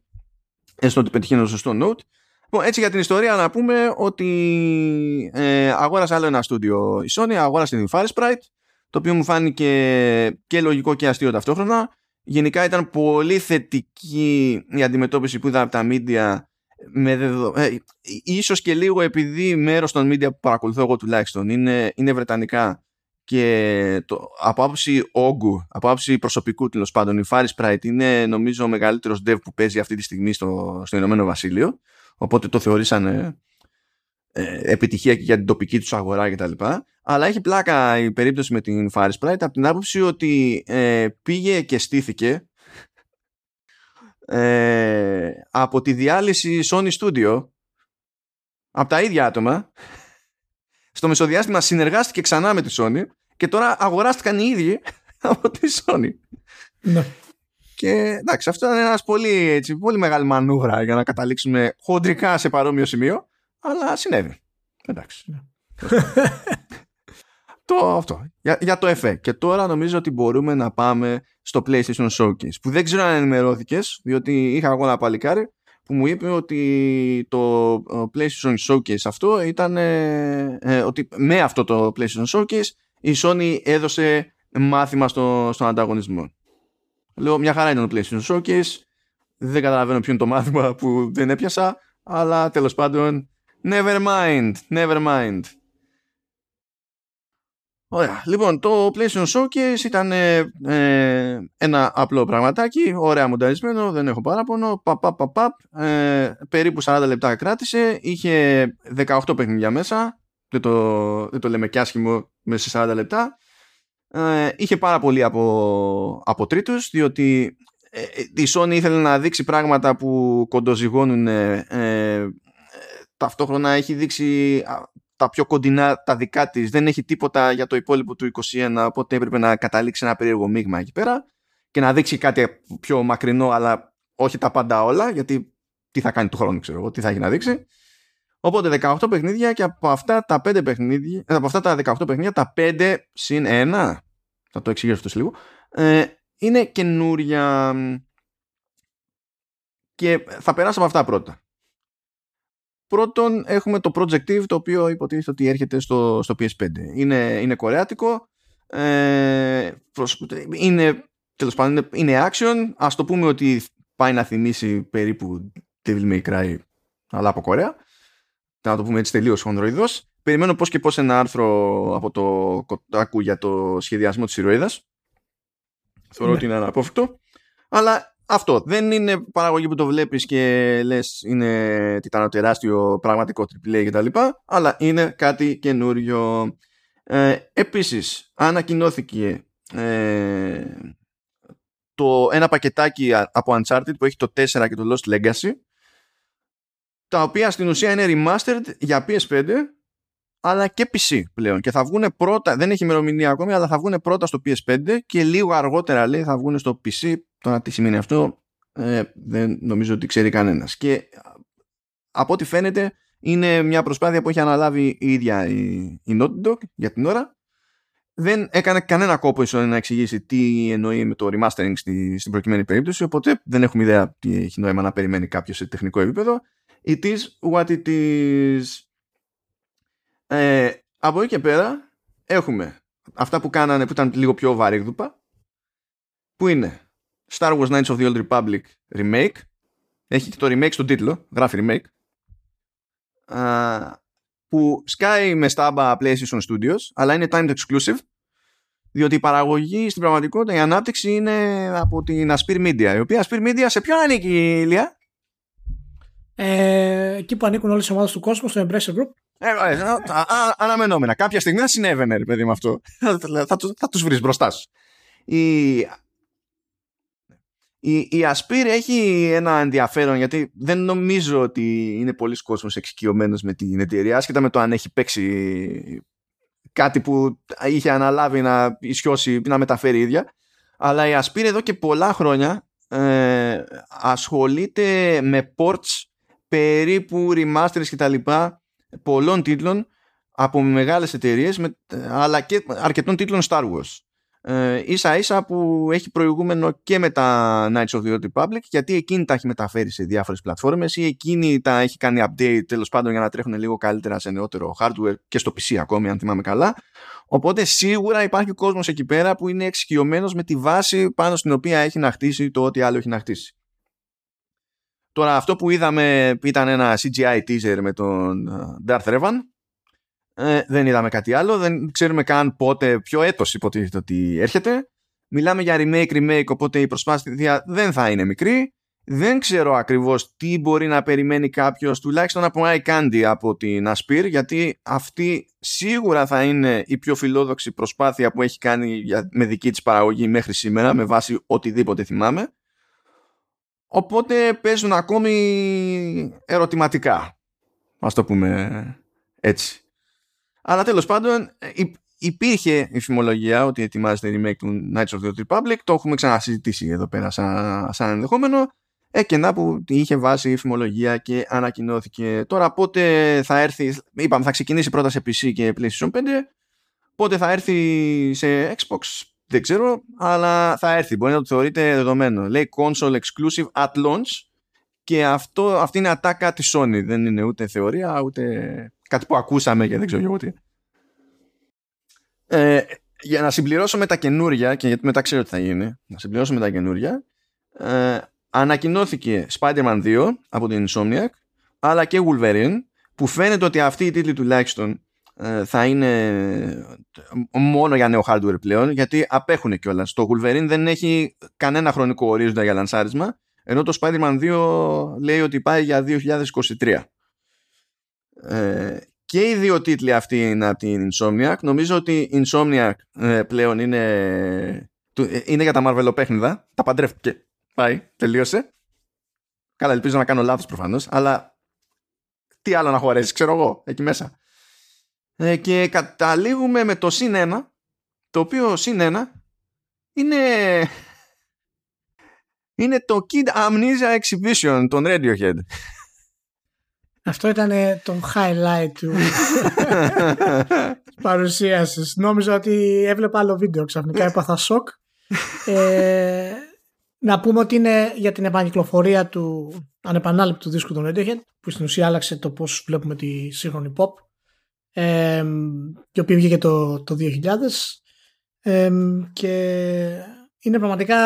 Έστω ότι πετυχαίνω το σωστό note. Λοιπόν, έτσι για την ιστορία να πούμε ότι ε, αγόρασε άλλο ένα στούντιο η Sony, αγόρασε την Firesprite, το οποίο μου φάνηκε και λογικό και αστείο ταυτόχρονα. Γενικά ήταν πολύ θετική η αντιμετώπιση που είδα από τα media με δεδο... ε, ίσως και λίγο επειδή μέρος των media που παρακολουθώ εγώ τουλάχιστον είναι, είναι βρετανικά και το, από άποψη όγκου, από άποψη προσωπικού τέλος πάντων η Fire Sprite είναι νομίζω ο μεγαλύτερος dev που παίζει αυτή τη στιγμή στο, στο Ηνωμένο Βασίλειο οπότε το θεωρήσανε ε, επιτυχία και για την τοπική τους αγορά κτλ. Αλλά έχει πλάκα η περίπτωση με την Fire Sprite από την άποψη ότι ε, πήγε και στήθηκε ε, από τη διάλυση Sony Studio από τα ίδια άτομα στο μεσοδιάστημα συνεργάστηκε ξανά με τη Sony και τώρα αγοράστηκαν οι ίδιοι από τη Sony. Ναι. Και εντάξει, αυτό είναι ένας πολύ, έτσι, πολύ μεγάλη μανούβρα για να καταλήξουμε χοντρικά σε παρόμοιο σημείο, αλλά συνέβη. Εντάξει. Ναι. το, αυτό. Για, για το FA. Και τώρα νομίζω ότι μπορούμε να πάμε στο PlayStation Showcase. Που δεν ξέρω αν ενημερώθηκες, διότι είχα εγώ ένα παλικάρι που μου είπε ότι το PlayStation Showcase αυτό ήταν ε, ε, ότι με αυτό το PlayStation Showcase η Sony έδωσε μάθημα στο, στον ανταγωνισμό. Λέω μια χαρά είναι το PlayStation Showcase δεν καταλαβαίνω ποιο είναι το μάθημα που δεν έπιασα αλλά τέλος πάντων never mind, never mind Ωραία. Λοιπόν, το PlayStation Showcase ήταν ε, ε, ένα απλό πραγματάκι, ωραία μονταρισμένο, δεν έχω παράπονο. Παπ, παπ, παπ, παπ, ε, περίπου 40 λεπτά κράτησε. Είχε 18 παιχνίδια μέσα. Δεν το, δεν το λέμε κι άσχημο μέσα σε 40 λεπτά. Ε, είχε πάρα πολύ από, από τρίτους, διότι ε, η Sony ήθελε να δείξει πράγματα που κοντοζυγώνουν ταυτόχρονα έχει δείξει τα πιο κοντινά τα δικά της. Δεν έχει τίποτα για το υπόλοιπο του 21, οπότε έπρεπε να καταλήξει ένα περίεργο μείγμα εκεί πέρα και να δείξει κάτι πιο μακρινό, αλλά όχι τα πάντα όλα, γιατί τι θα κάνει του χρόνου, ξέρω εγώ, τι θα έχει να δείξει. Οπότε 18 παιχνίδια και από αυτά τα 5 παιχνίδια, ε, από αυτά τα 18 παιχνίδια, τα 5 συν 1, θα το εξηγήσω αυτός σε λίγο, ε, είναι καινούρια και θα περάσω από αυτά πρώτα. Πρώτον έχουμε το Project Eve το οποίο υποτίθεται ότι έρχεται στο, στο PS5. Είναι, είναι κορεάτικο, ε, είναι, τέλος πάντων, είναι, είναι action. Ας το πούμε ότι πάει να θυμίσει περίπου Devil May Cry αλλά από Κορέα. Να το πούμε έτσι τελείως χονδροειδός. Περιμένω πώς και πώς ένα άρθρο από το Kotaku για το σχεδιασμό της ηρωίδας. Θεωρώ ναι. ότι είναι αναπόφευκτο. Αλλά αυτό δεν είναι παραγωγή που το βλέπεις και λες είναι τιτάνο τεράστιο πραγματικό AAA και τα λοιπά, αλλά είναι κάτι καινούριο. Ε, επίσης ανακοινώθηκε ε, το ένα πακετάκι από Uncharted που έχει το 4 και το Lost Legacy τα οποία στην ουσία είναι remastered για PS5 αλλά και PC πλέον. Και θα βγουν πρώτα, δεν έχει ημερομηνία ακόμη αλλά θα βγουν πρώτα στο PS5 και λίγο αργότερα λέει θα βγουν στο PC τώρα τι σημαίνει αυτό ε, δεν νομίζω ότι ξέρει κανένας. Και από ό,τι φαίνεται είναι μια προσπάθεια που έχει αναλάβει η ίδια η, η Naughty Dog για την ώρα. Δεν έκανε κανένα κόπο ίσως να εξηγήσει τι εννοεί με το remastering στη, στην προκειμένη περίπτωση οπότε δεν έχουμε ιδέα τι έχει νόημα να περιμένει κάποιος σε τεχνικό επίπεδο. It is what it is ε, από εκεί και πέρα έχουμε αυτά που κάνανε που ήταν λίγο πιο βαρύγδουπα που είναι Star Wars Knights of the Old Republic remake. Έχει και το remake στον τίτλο γράφει remake. Που σκάει με στάμπα PlayStation Studios αλλά είναι timed exclusive διότι η παραγωγή στην πραγματικότητα η ανάπτυξη είναι από την Aspir Media η οποία Aspir Media σε ποιον ανήκει Ηλία ε, εκεί που ανήκουν όλες οι ομάδες του κόσμου στο Embracer Group. ε, ε, αναμενόμενα. Κάποια στιγμή θα συνέβαινε, ρε παιδί με αυτό. θα, θα, θα τους βρεις μπροστά σου. Η, η, η Aspir έχει ένα ενδιαφέρον γιατί δεν νομίζω ότι είναι πολλοί κόσμος εξοικειωμένος με την εταιρεία άσχετα με το αν έχει παίξει κάτι που είχε αναλάβει να ισιώσει να μεταφέρει ίδια αλλά η Aspir εδώ και πολλά χρόνια ε, ασχολείται με ports περίπου remasters και τα λοιπά πολλών τίτλων από μεγάλες εταιρείες αλλά και αρκετών τίτλων Star Wars. Ε, ίσα ίσα που έχει προηγούμενο και με τα Knights of the Old Republic γιατί εκείνη τα έχει μεταφέρει σε διάφορες πλατφόρμες ή εκείνη τα έχει κάνει update τέλος πάντων για να τρέχουν λίγο καλύτερα σε νεότερο hardware και στο PC ακόμη αν θυμάμαι καλά. Οπότε σίγουρα υπάρχει κόσμος εκεί πέρα που είναι εξοικειωμένος με τη βάση πάνω στην οποία έχει να χτίσει το ό,τι άλλο έχει να χτίσει Τώρα αυτό που είδαμε ήταν ένα CGI teaser με τον ε, Darth Revan ε, δεν είδαμε κάτι άλλο. Δεν ξέρουμε καν πότε, ποιο έτος υποτίθεται ότι έρχεται. Μιλάμε για remake, remake, οπότε η προσπάθεια δεν θα είναι μικρή. Δεν ξέρω ακριβώς τι μπορεί να περιμένει κάποιος, τουλάχιστον από iCandy από την Aspir, γιατί αυτή σίγουρα θα είναι η πιο φιλόδοξη προσπάθεια που έχει κάνει με δική της παραγωγή μέχρι σήμερα, με βάση οτιδήποτε θυμάμαι. Οπότε παίζουν ακόμη ερωτηματικά, ας το πούμε έτσι. Αλλά τέλος πάντων υπήρχε η φημολογία ότι ετοιμάζεται remake του Knights of the Old Republic. Το έχουμε ξανασυζητήσει εδώ πέρα σαν, σαν ενδεχόμενο. Ε, και να που είχε βάσει η φημολογία και ανακοινώθηκε. Τώρα πότε θα έρθει, είπαμε θα ξεκινήσει πρώτα σε PC και PlayStation 5. Πότε θα έρθει σε Xbox δεν ξέρω, αλλά θα έρθει. Μπορεί να το θεωρείτε δεδομένο. Λέει console exclusive at launch και αυτό, αυτή είναι ατάκα της Sony. Δεν είναι ούτε θεωρία, ούτε κάτι που ακούσαμε και δεν ξέρω εγώ τι. Ε, για να συμπληρώσω με τα καινούρια και γιατί μετά ξέρω τι θα γίνει να συμπληρώσω με τα καινούρια ε, ανακοινώθηκε Spider-Man 2 από την Insomniac αλλά και Wolverine που φαίνεται ότι αυτή η τίτλη τουλάχιστον ε, θα είναι μόνο για νέο hardware πλέον γιατί απέχουν κιόλας. Το Wolverine δεν έχει κανένα χρονικό ορίζοντα για λανσάρισμα ενώ το Spider-Man 2 λέει ότι πάει για 2023. Ε, και οι δύο τίτλοι αυτοί είναι από την Insomniac. Νομίζω ότι η Insomniac ε, πλέον είναι, ε, είναι για τα μαρβελοπέχνιδα. Τα παντρεύτηκε. Πάει, τελείωσε. Καλά, ελπίζω να κάνω λάθος προφανώς, αλλά τι άλλο να χωρέσεις, ξέρω εγώ, εκεί μέσα. Ε, και καταλήγουμε με το συν 1, το οποίο συν 1 είναι είναι το Kid Amnesia Exhibition των Radiohead. Αυτό ήταν το highlight του παρουσίασης. Νόμιζα ότι έβλεπα άλλο βίντεο ξαφνικά. Έπαθα σοκ. ε, να πούμε ότι είναι για την επανακυκλοφορία του ανεπανάληπτου δίσκου των Radiohead που στην ουσία άλλαξε το πώς βλέπουμε τη σύγχρονη pop ε, και ο οποίος βγήκε το, το 2000 ε, και είναι πραγματικά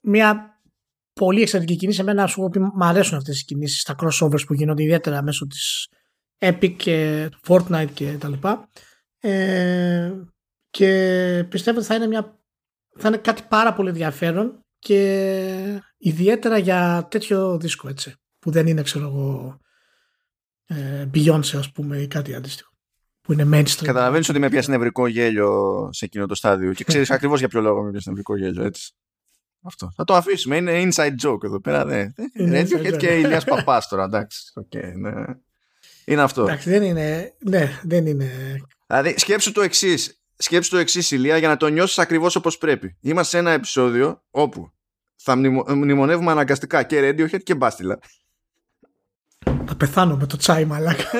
μια πολύ εξαιρετική κίνηση. Εμένα σου πω μου αρέσουν αυτές οι κινήσεις, τα crossovers που γίνονται ιδιαίτερα μέσω της Epic και Fortnite και τα λοιπά. Ε, και πιστεύω ότι θα είναι, μια, θα είναι κάτι πάρα πολύ ενδιαφέρον και ιδιαίτερα για τέτοιο δίσκο έτσι που δεν είναι ξέρω εγώ ε, Beyoncé ας πούμε ή κάτι αντίστοιχο που είναι mainstream. Καταλαβαίνεις ότι με πιάσει νευρικό γέλιο σε εκείνο το στάδιο και ξέρεις ακριβώς για ποιο λόγο με πιάσει νευρικό γέλιο έτσι. Αυτό. Θα το αφήσουμε. Είναι inside joke εδώ πέρα. Δε. Radiohead και Ηλίας Παπάς τώρα. Εντάξει. Okay, ναι. Είναι αυτό. Εντάξει, δεν είναι. Ναι, δεν είναι. Δηλαδή, σκέψου το εξής. Σκέψου το εξής, Ηλία, για να το νιώσεις ακριβώς όπως πρέπει. Είμαστε σε ένα επεισόδιο όπου θα μνημονεύουμε αναγκαστικά και Radiohead και Μπάστιλα. Θα πεθάνω με το τσάι, μαλάκα.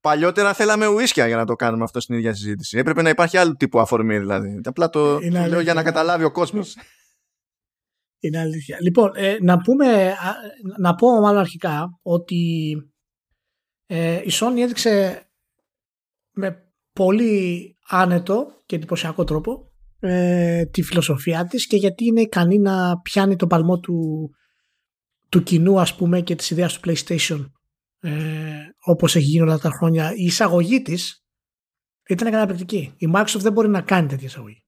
Παλιότερα θέλαμε ουίσκια για να το κάνουμε αυτό στην ίδια συζήτηση. Έπρεπε να υπάρχει άλλο τύπου αφορμή δηλαδή. Απλά το, λέω για να καταλάβει ο κόσμος. Είναι αλήθεια. Λοιπόν, ε, να, πούμε, να πω μάλλον αρχικά ότι ε, η Sony έδειξε με πολύ άνετο και εντυπωσιακό τρόπο ε, τη φιλοσοφία της και γιατί είναι ικανή να πιάνει τον παλμό του, του κοινού ας πούμε και της ιδέας του PlayStation ε, όπως έχει γίνει όλα τα χρόνια. Η εισαγωγή της ήταν καταπληκτική. Η Microsoft δεν μπορεί να κάνει τέτοια εισαγωγή.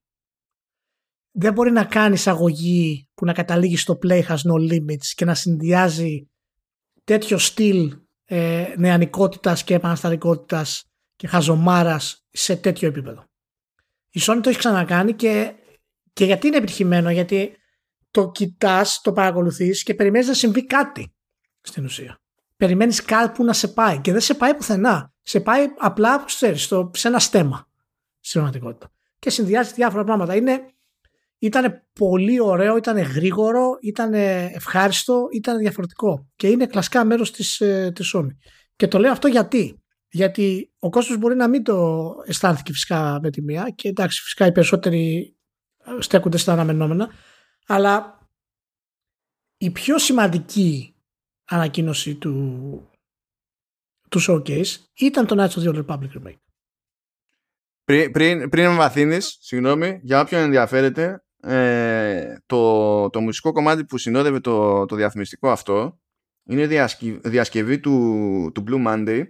Δεν μπορεί να κάνει εισαγωγή που να καταλήγει στο play has no limits και να συνδυάζει τέτοιο στυλ ε, νεανικότητας και επαναστατικότητας και χαζομάρας σε τέτοιο επίπεδο. Η Sony το έχει ξανακάνει και, και γιατί είναι επιτυχημένο, γιατί το κοιτάς, το παρακολουθείς και περιμένεις να συμβεί κάτι στην ουσία περιμένεις κάπου να σε πάει και δεν σε πάει πουθενά. Σε πάει απλά, ξέρεις, στο, σε ένα στέμα στην πραγματικότητα. Και συνδυάζει διάφορα πράγματα. Είναι, ήταν πολύ ωραίο, ήταν γρήγορο, ήταν ευχάριστο, ήταν διαφορετικό. Και είναι κλασικά μέρος της ε, της Sony. Και το λέω αυτό γιατί. Γιατί ο κόσμος μπορεί να μην το αισθάνθηκε φυσικά με τη μία και εντάξει, φυσικά οι περισσότεροι στέκονται στα αναμενόμενα. Αλλά η πιο σημαντική ανακοίνωση του, του showcase ήταν το Knights of the Old Republic remake. Πριν, πριν, πριν βαθύνεις, συγγνώμη, για όποιον ενδιαφέρεται, ε, το, το μουσικό κομμάτι που συνόδευε το, το διαφημιστικό αυτό είναι διασκευή του, του Blue Monday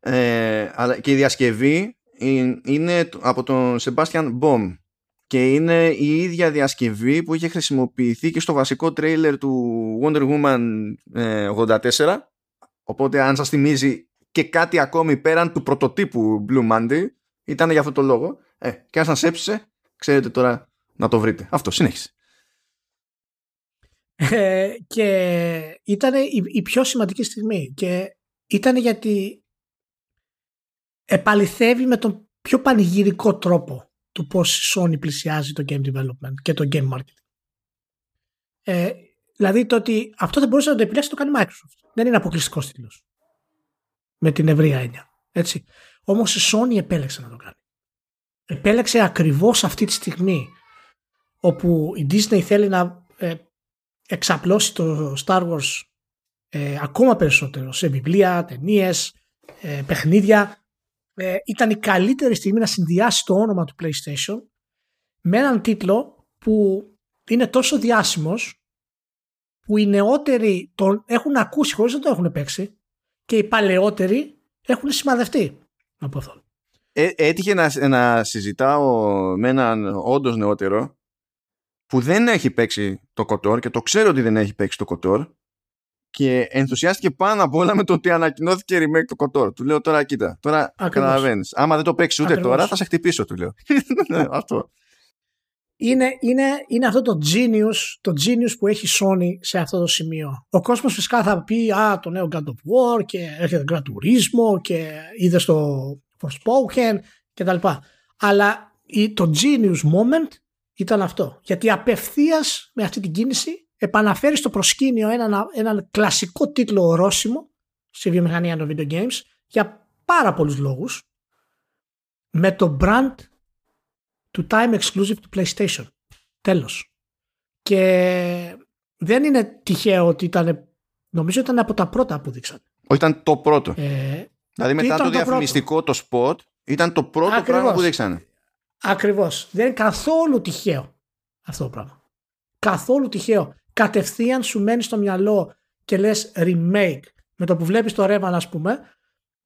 ε, αλλά και η διασκευή είναι από τον Sebastian Baum και είναι η ίδια διασκευή που είχε χρησιμοποιηθεί και στο βασικό τρέιλερ του Wonder Woman 84 ε, οπότε αν σας θυμίζει και κάτι ακόμη πέραν του πρωτοτύπου Blue Monday ήταν για αυτό το λόγο. Ε, και αν σας έψησε ξέρετε τώρα να το βρείτε. Αυτό συνέχισε. Ε, και ήταν η, η πιο σημαντική στιγμή και ήταν γιατί επαληθεύει με τον πιο πανηγυρικό τρόπο του πώς η Sony πλησιάζει το game development και το game marketing. Ε, δηλαδή το ότι αυτό δεν μπορούσε να το επιλέξει το κάνει Microsoft. Δεν είναι αποκλειστικό τίτλο. Με την ευρεία έννοια. Έτσι. Όμως η Sony επέλεξε να το κάνει. Επέλεξε ακριβώς αυτή τη στιγμή όπου η Disney θέλει να ε, εξαπλώσει το Star Wars ε, ακόμα περισσότερο σε βιβλία, ταινίες, ε, παιχνίδια ε, ήταν η καλύτερη στιγμή να συνδυάσει το όνομα του PlayStation με έναν τίτλο που είναι τόσο διάσημος που οι νεότεροι τον έχουν ακούσει χωρίς να το έχουν παίξει και οι παλαιότεροι έχουν σημαδευτεί από αυτό. Ε, έτυχε να, να συζητάω με έναν όντως νεότερο που δεν έχει παίξει το Κοτόρ και το ξέρω ότι δεν έχει παίξει το Κοτόρ και ενθουσιάστηκε πάνω απ' όλα με το ότι ανακοινώθηκε remake του Κοτόρ. Του λέω τώρα, κοίτα, τώρα καταλαβαίνεις. Άμα δεν το παίξεις ούτε τώρα, θα σε χτυπήσω, του λέω. Ναι, αυτό. Είναι, είναι, είναι αυτό το genius, το genius που έχει Sony σε αυτό το σημείο. Ο κόσμος φυσικά θα πει «Α, το νέο God of War και έρχεται Gran Turismo και είδες το Forspoken και τα λοιπά». Αλλά το genius moment ήταν αυτό. Γιατί απευθείας με αυτή την κίνηση επαναφέρει στο προσκήνιο έναν, έναν κλασικό τίτλο ορόσημο στη βιομηχανία των video games για πάρα πολλούς λόγους με το brand του time exclusive του PlayStation. Τέλος. Και δεν είναι τυχαίο ότι ήταν, νομίζω ήταν από τα πρώτα που δείξαν. Όχι, ήταν το πρώτο. Ε, δηλαδή μετά το διαφημιστικό, το, spot, ήταν το πρώτο Ακριβώς. πράγμα που δείξανε. Ακριβώς. Δεν είναι καθόλου τυχαίο αυτό το πράγμα. Καθόλου τυχαίο. Κατευθείαν σου μένει στο μυαλό και λες remake με το που βλέπεις το ρεύμα ας πούμε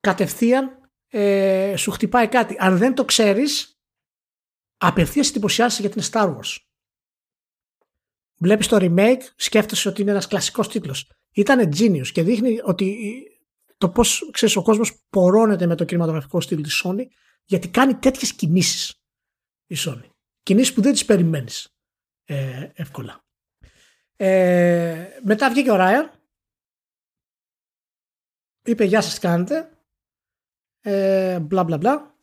κατευθείαν ε, σου χτυπάει κάτι. Αν δεν το ξέρεις απευθείας εντυπωσιάζεσαι για την Star Wars. Βλέπεις το remake, σκέφτεσαι ότι είναι ένας κλασικός τίτλος. Ήτανε genius και δείχνει ότι το πώς ξέρεις, ο κόσμος πορώνεται με το κινηματογραφικό στυλ της Sony γιατί κάνει τέτοιες κινήσεις η Sony. Κινήσεις που δεν τις περιμένεις ε, εύκολα. Ε, μετά βγήκε ο Ryan είπε γεια σας τι κάνετε ε, μπλα μπλα μπλα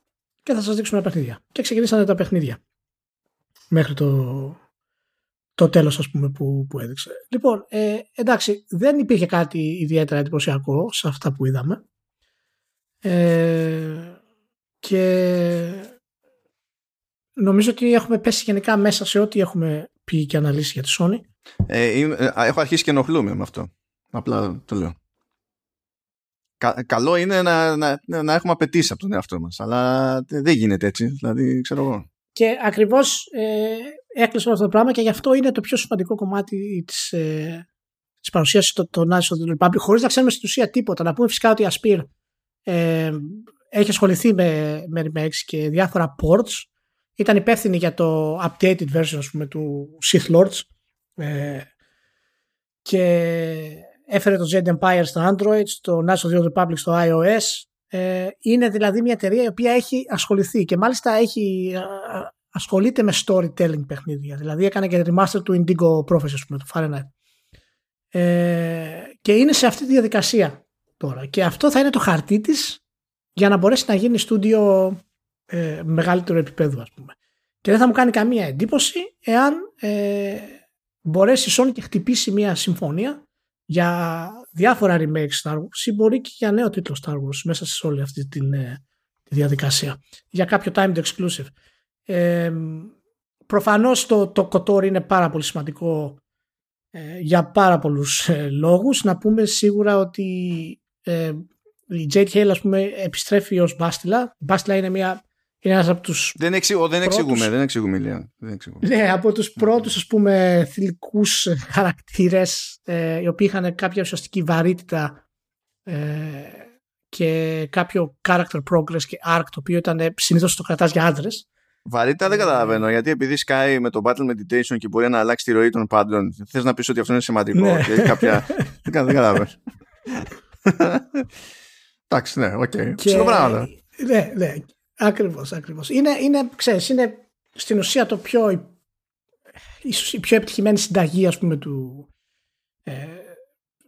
και θα σας δείξουμε τα παιχνίδια. Και ξεκινήσανε τα παιχνίδια μέχρι το, το τέλος ας πούμε που, που έδειξε. Λοιπόν, ε, εντάξει, δεν υπήρχε κάτι ιδιαίτερα εντυπωσιακό σε αυτά που είδαμε. Ε, και νομίζω ότι έχουμε πέσει γενικά μέσα σε ό,τι έχουμε πει και αναλύσει για τη Sony. Ε, ε έχω αρχίσει και ενοχλούμε με αυτό. Απλά το λέω. Καλό είναι να, να, να έχουμε απαιτήσει από τον εαυτό μας αλλά δεν γίνεται έτσι. Δηλαδή ξέρω εγώ. Και ακριβώς ε, έκλεισε αυτό το πράγμα και γι' αυτό είναι το πιο σημαντικό κομμάτι της, ε, της παρουσίασης των το National Republic χωρίς να ξέρουμε στην ουσία τίποτα. Να πούμε φυσικά ότι η Aspir ε, έχει ασχοληθεί με, με remakes και διάφορα ports. Ήταν υπεύθυνη για το updated version πούμε, του Sith Lords ε, και έφερε το Jet Empire στο Android, στο National Republic στο iOS. Ε, είναι δηλαδή μια εταιρεία η οποία έχει ασχοληθεί και μάλιστα έχει ασχολείται με storytelling παιχνίδια. Δηλαδή έκανε και remaster του Indigo Prophecy, πούμε, του Fahrenheit. Ε, και είναι σε αυτή τη διαδικασία τώρα. Και αυτό θα είναι το χαρτί της για να μπορέσει να γίνει στούντιο ε, μεγαλύτερο επίπεδο, ας πούμε. Και δεν θα μου κάνει καμία εντύπωση εάν ε, μπορέσεις η Sony και χτυπήσει μια συμφωνία για διάφορα remake Star Wars ή μπορεί και για νέο τίτλο Star Wars μέσα σε όλη αυτή τη, ε, τη διαδικασία. Για κάποιο timed exclusive. Ε, προφανώς το, το KOTOR είναι πάρα πολύ σημαντικό ε, για πάρα πολλούς ε, λόγους. Να πούμε σίγουρα ότι ε, η Jade Hale ας πούμε επιστρέφει ως Μπάστιλα. Η Μπάστιλα είναι μια είναι ένας από τους δεν, εξηγούμε, δεν εξηγούμε, δεν εξηγούμε, Λία. Δεν εξηγούμε. Ναι, από τους πρώτους ας πούμε θηλυκούς χαρακτήρες ε, οι οποίοι είχαν κάποια ουσιαστική βαρύτητα ε, και κάποιο character progress και arc το οποίο ήταν συνήθως το κρατάς για άντρες. Βαρύτητα δεν καταλαβαίνω γιατί επειδή σκάει με το battle meditation και μπορεί να αλλάξει τη ροή των πάντων θες να πεις ότι αυτό είναι σημαντικό ναι. και κάποια... δεν καταλαβαίνω. Εντάξει, ναι, OK. Okay. Και... Ναι, ναι. Ακριβώς, ακριβώς. Είναι, είναι, ξέρεις, είναι στην ουσία το πιο ίσως η πιο επιτυχημένη συνταγή ας πούμε του ε,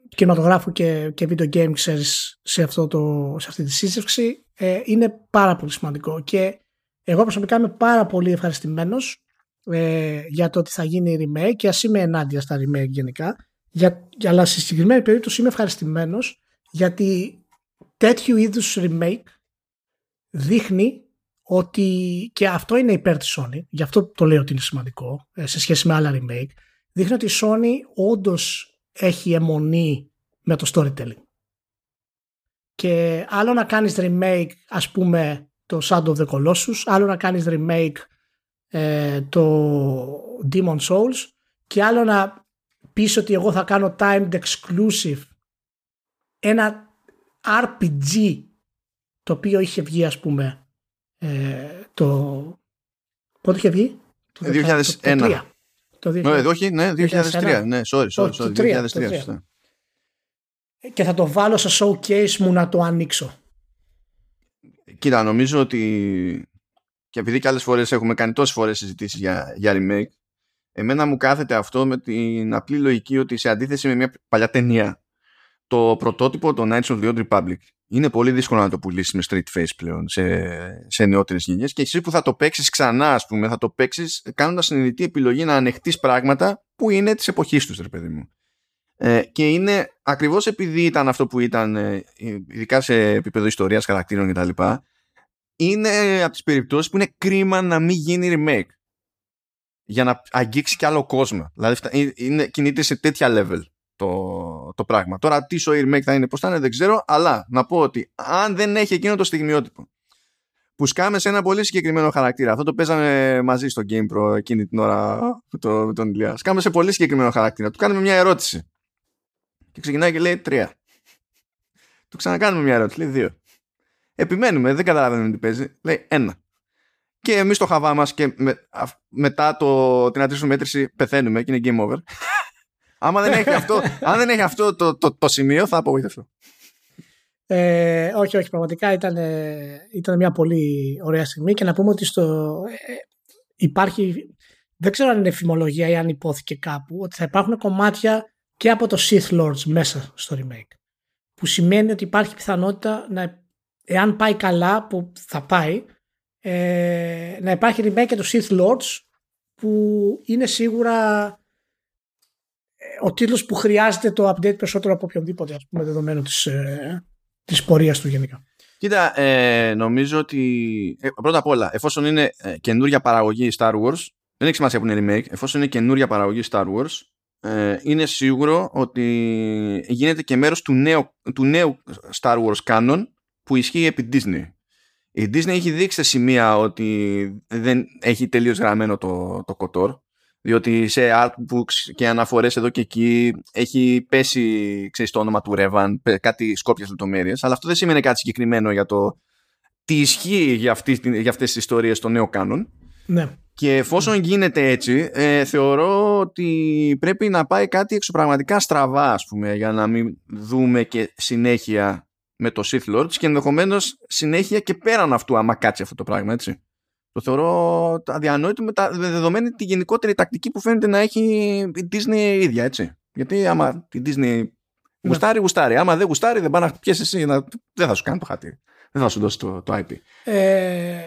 κινηματογράφου και, και video game ξέρεις, σε, αυτό το, σε αυτή τη σύζευξη ε, είναι πάρα πολύ σημαντικό και εγώ προσωπικά είμαι πάρα πολύ ευχαριστημένος ε, για το ότι θα γίνει remake και ας είμαι ενάντια στα remake γενικά για, αλλά στη συγκεκριμένη περίπτωση είμαι ευχαριστημένος γιατί τέτοιου είδους remake δείχνει ότι και αυτό είναι υπέρ της Sony, γι' αυτό το λέω ότι είναι σημαντικό ε, σε σχέση με άλλα remake, δείχνει ότι η Sony όντως έχει αιμονή με το storytelling. Και άλλο να κάνεις remake ας πούμε το Shadow of the Colossus, άλλο να κάνεις remake ε, το Demon Souls και άλλο να πεις ότι εγώ θα κάνω timed exclusive ένα RPG το οποίο είχε βγει ας πούμε ε, το πότε είχε βγει; Το 2001 το 2000, ναι, όχι, ναι, 2003, ναι, sorry, sorry, sorry 2003, και θα το βάλω σε showcase μου να το ανοίξω. Κοίτα, νομίζω ότι και επειδή και άλλες φορές έχουμε κάνει τόσες φορές συζητήσεις για, για remake εμένα μου κάθεται αυτό με την απλή λογική ότι σε αντίθεση με μια παλιά ταινία το πρωτότυπο το Knights of the Old Republic είναι πολύ δύσκολο να το πουλήσεις με straight face πλέον σε, σε νεότερες γενιές και εσύ που θα το παίξεις ξανά ας πούμε θα το παίξεις κάνοντας συνειδητή επιλογή να ανεχτείς πράγματα που είναι της εποχής τους ρε παιδί μου ε, και είναι ακριβώς επειδή ήταν αυτό που ήταν ε, ειδικά σε επίπεδο ιστορίας χαρακτήρων κτλ είναι από τις περιπτώσεις που είναι κρίμα να μην γίνει remake για να αγγίξει κι άλλο κόσμο. Δηλαδή ε, είναι, κινείται σε τέτοια level το, το πράγμα. Τώρα τι σοή remake θα είναι, πώς θα είναι δεν ξέρω, αλλά να πω ότι αν δεν έχει εκείνο το στιγμιότυπο που σκάμε σε ένα πολύ συγκεκριμένο χαρακτήρα. Αυτό το παίζαμε μαζί στο Game Pro εκείνη την ώρα το, με τον Ηλία. Σκάμε σε πολύ συγκεκριμένο χαρακτήρα. Του κάνουμε μια ερώτηση. Και ξεκινάει και λέει τρία. Του ξανακάνουμε μια ερώτηση. Λέει δύο. Επιμένουμε, δεν καταλαβαίνουμε τι παίζει. Λέει ένα. Και εμείς το χαβά μας και με, μετά το, την αντίστοιχη μέτρηση πεθαίνουμε και είναι game over. Άμα δεν έχει αυτό, αν δεν έχει αυτό το, το, το σημείο, θα απογοητευτώ. Ε, όχι, όχι, πραγματικά ήταν, ήταν μια πολύ ωραία στιγμή και να πούμε ότι στο, ε, υπάρχει, δεν ξέρω αν είναι φημολογία ή αν υπόθηκε κάπου, ότι θα υπάρχουν κομμάτια και από το Sith Lords μέσα στο remake. Που σημαίνει ότι υπάρχει πιθανότητα να, εάν πάει καλά, που θα πάει, ε, να υπάρχει remake και το Sith Lords που είναι σίγουρα ε, ο τίτλος που χρειάζεται το update περισσότερο από οποιονδήποτε ας πούμε δεδομένου της, ε, της πορείας του γενικά. Κοίτα, ε, νομίζω ότι ε, πρώτα απ' όλα, εφόσον είναι ε, καινούρια παραγωγή Star Wars, δεν έχει σημασία που είναι remake, εφόσον είναι καινούρια παραγωγή Star Wars, ε, είναι σίγουρο ότι γίνεται και μέρος του νέου, του νέου Star Wars canon που ισχύει επί Disney. Η Disney έχει δείξει σε σημεία ότι δεν έχει τελείως γραμμένο το, το κοτόρ διότι σε artbooks και αναφορές εδώ και εκεί έχει πέσει ξέρεις, το όνομα του Revan, κάτι σκόπιες λεπτομέρειες, αλλά αυτό δεν σημαίνει κάτι συγκεκριμένο για το τι ισχύει για, αυτή, για αυτές τις ιστορίες στο νέο κάνον. Ναι. Και εφόσον γίνεται έτσι, ε, θεωρώ ότι πρέπει να πάει κάτι εξωπραγματικά στραβά, ας πούμε, για να μην δούμε και συνέχεια με το Sith Lords και ενδεχομένως συνέχεια και πέραν αυτού, άμα κάτσει αυτό το πράγμα, έτσι. Το θεωρώ αδιανόητο με, τα, με δεδομένη τη γενικότερη τακτική που φαίνεται να έχει η Disney ίδια, έτσι. Γιατί άμα η Disney ναι. γουστάρει, γουστάρει. Άμα δεν γουστάρει, δεν πάει να πιέσεις εσύ. Να... Δεν θα σου κάνει το χάτι. Δεν θα σου δώσει το, το IP. Ε,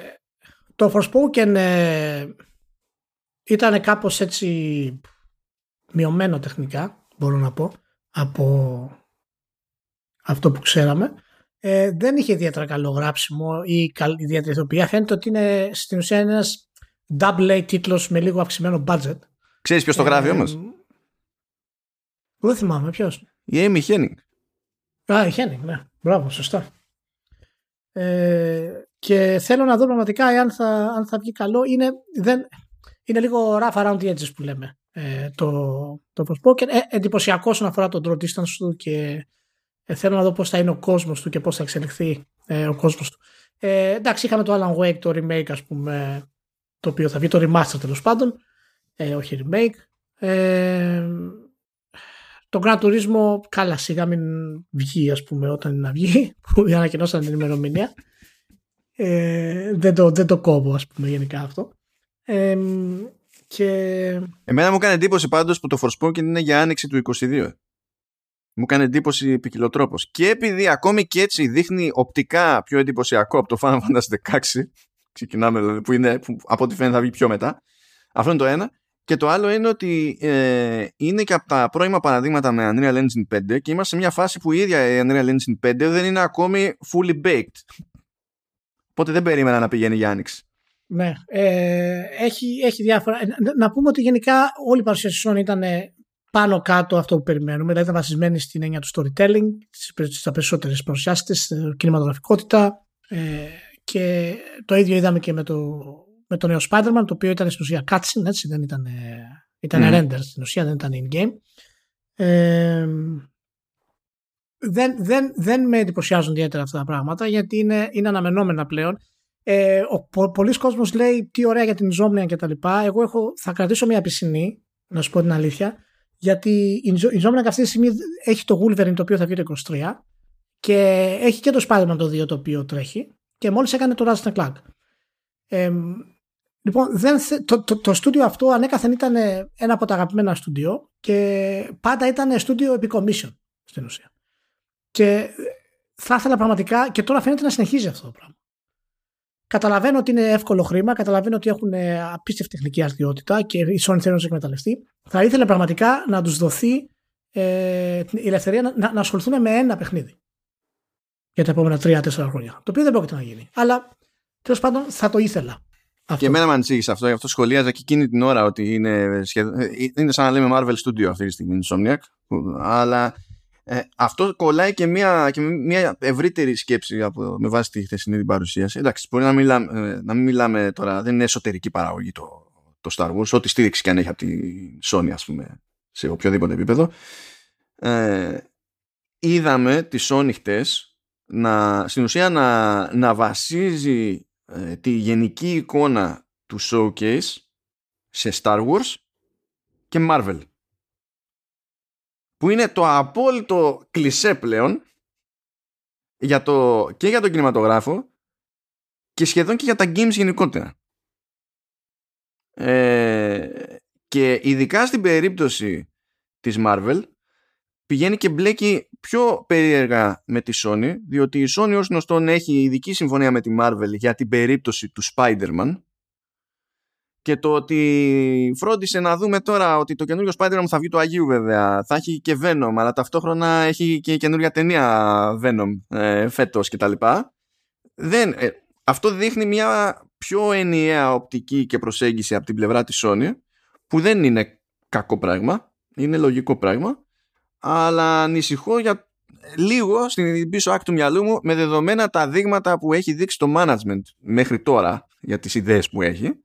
το Forspoken ε, ήταν κάπως έτσι μειωμένο τεχνικά, μπορώ να πω, από αυτό που ξέραμε ε, δεν είχε ιδιαίτερα καλό γράψιμο ή ιδιαίτερη ηθοποιία. Φαίνεται ότι είναι στην ουσία ένας double A τίτλος με λίγο αυξημένο budget. Ξέρεις ποιος το γράφει ε, όμως; Δεν θυμάμαι ποιος. Η Amy Henning. Α, η Henning, ναι. Μπράβο, σωστά. Ε, και θέλω να δω πραγματικά αν θα, αν θα βγει καλό. Είναι, δεν, είναι λίγο rough around the edges που λέμε ε, το, το Forspoken. Ε, εντυπωσιακό όσον αφορά τον draw distance του και ε, θέλω να δω πώς θα είναι ο κόσμος του και πώς θα εξελιχθεί ε, ο κόσμος του. Ε, εντάξει, είχαμε το Alan Wake, το remake ας πούμε, το οποίο θα βγει, το remaster τέλος πάντων, ε, όχι remake. Ε, το Gran Turismo, καλά σιγά μην βγει ας πούμε όταν είναι να βγει, που ανακοινώσαν την ημερομηνία. Ε, δεν, το, δεν το κόβω ας πούμε γενικά αυτό. Ε, και... Εμένα μου κάνει εντύπωση πάντως που το Forspoken είναι για άνοιξη του 22. Μου κάνει εντύπωση ποικιλοτρόπος. Και επειδή ακόμη και έτσι δείχνει οπτικά πιο εντυπωσιακό από το Final Fantasy 16, ξεκινάμε δηλαδή, που, είναι, που από ό,τι φαίνεται θα βγει πιο μετά. Αυτό είναι το ένα. Και το άλλο είναι ότι ε, είναι και από τα πρώιμα παραδείγματα με Unreal Engine 5 και είμαστε σε μια φάση που η ίδια η Unreal Engine 5 δεν είναι ακόμη fully baked. Οπότε δεν περίμενα να πηγαίνει για άνοιξη. Ναι, ε, έχει, έχει διάφορα. Ε, να, να πούμε ότι γενικά όλη η παρουσίαση ήταν πάνω κάτω αυτό που περιμένουμε. Δηλαδή ήταν βασισμένη στην έννοια του storytelling, στις περισσότερες παρουσιάσεις τη, κινηματογραφικότητα. Ε, και το ίδιο είδαμε και με το, με το νέο Spider-Man, το οποίο ήταν στην ουσία cutscene, έτσι, δεν ήταν, ήταν mm. render στην ουσία, δεν ήταν in-game. Ε, δεν, δεν, δεν με εντυπωσιάζουν ιδιαίτερα αυτά τα πράγματα γιατί είναι, είναι αναμενόμενα πλέον. Ε, ο, πολλοί κόσμος λέει τι ωραία για την Insomnia και τα λοιπά. Εγώ έχω, θα κρατήσω μια πισινή, να σου πω την αλήθεια, γιατί η Insomniac αυτή τη στιγμή έχει το Wolverine το οποίο θα βγει το 23 και έχει και το Spider-Man το 2 το οποίο τρέχει και μόλις έκανε το Ratchet Clank. Ε, λοιπόν, δεν, το, το, το στούντιο αυτό ανέκαθεν ήταν ένα από τα αγαπημένα στούντιο και πάντα ήταν στούντιο επί commission στην ουσία. Και θα ήθελα πραγματικά και τώρα φαίνεται να συνεχίζει αυτό το πράγμα. Καταλαβαίνω ότι είναι εύκολο χρήμα, καταλαβαίνω ότι έχουν απίστευτη τεχνική αρτιότητα και η Sony θέλει να τους εκμεταλλευτεί. Θα ήθελα πραγματικά να τους δοθεί ε, η ελευθερία να, να ασχοληθούν με ένα παιχνίδι για τα επόμενα 3-4 χρόνια. Το οποίο δεν πρόκειται να γίνει. Αλλά Τέλος πάντων θα το ήθελα. Αυτό. Και εμένα με ανησύχησε αυτό, γι' αυτό σχολίαζα και εκείνη την ώρα ότι είναι, σχεδ... είναι σαν να λέμε Marvel Studio αυτή τη στιγμή, Insomniac. Αλλά ε, αυτό κολλάει και μια, και μια ευρύτερη σκέψη από, με βάση τη χθεσινή την παρουσίαση. Εντάξει, μπορεί να, μιλάμε, ε, να μην μιλάμε τώρα, δεν είναι εσωτερική παραγωγή το, το Star Wars, ό,τι στήριξη και αν έχει από τη Sony, ας πούμε, σε οποιοδήποτε επίπεδο. Ε, είδαμε τη Sony χτες να, στην ουσία να, να βασίζει ε, τη γενική εικόνα του showcase σε Star Wars και Marvel που είναι το απόλυτο κλισέ πλέον για το, και για τον κινηματογράφο και σχεδόν και για τα games γενικότερα. Ε, και ειδικά στην περίπτωση της Marvel πηγαίνει και μπλέκει πιο περίεργα με τη Sony διότι η Sony ως γνωστόν έχει ειδική συμφωνία με τη Marvel για την περίπτωση του Spider-Man και το ότι φρόντισε να δούμε τώρα ότι το καινούριο Spider-Man θα βγει του Αγίου βέβαια θα έχει και Venom αλλά ταυτόχρονα έχει και καινούρια ταινία Venom ε, φέτος κτλ. Δεν, ε, αυτό δείχνει μια πιο ενιαία οπτική και προσέγγιση από την πλευρά της Sony που δεν είναι κακό πράγμα είναι λογικό πράγμα αλλά ανησυχώ για λίγο στην πίσω άκρη του μυαλού μου με δεδομένα τα δείγματα που έχει δείξει το management μέχρι τώρα για τις ιδέες που έχει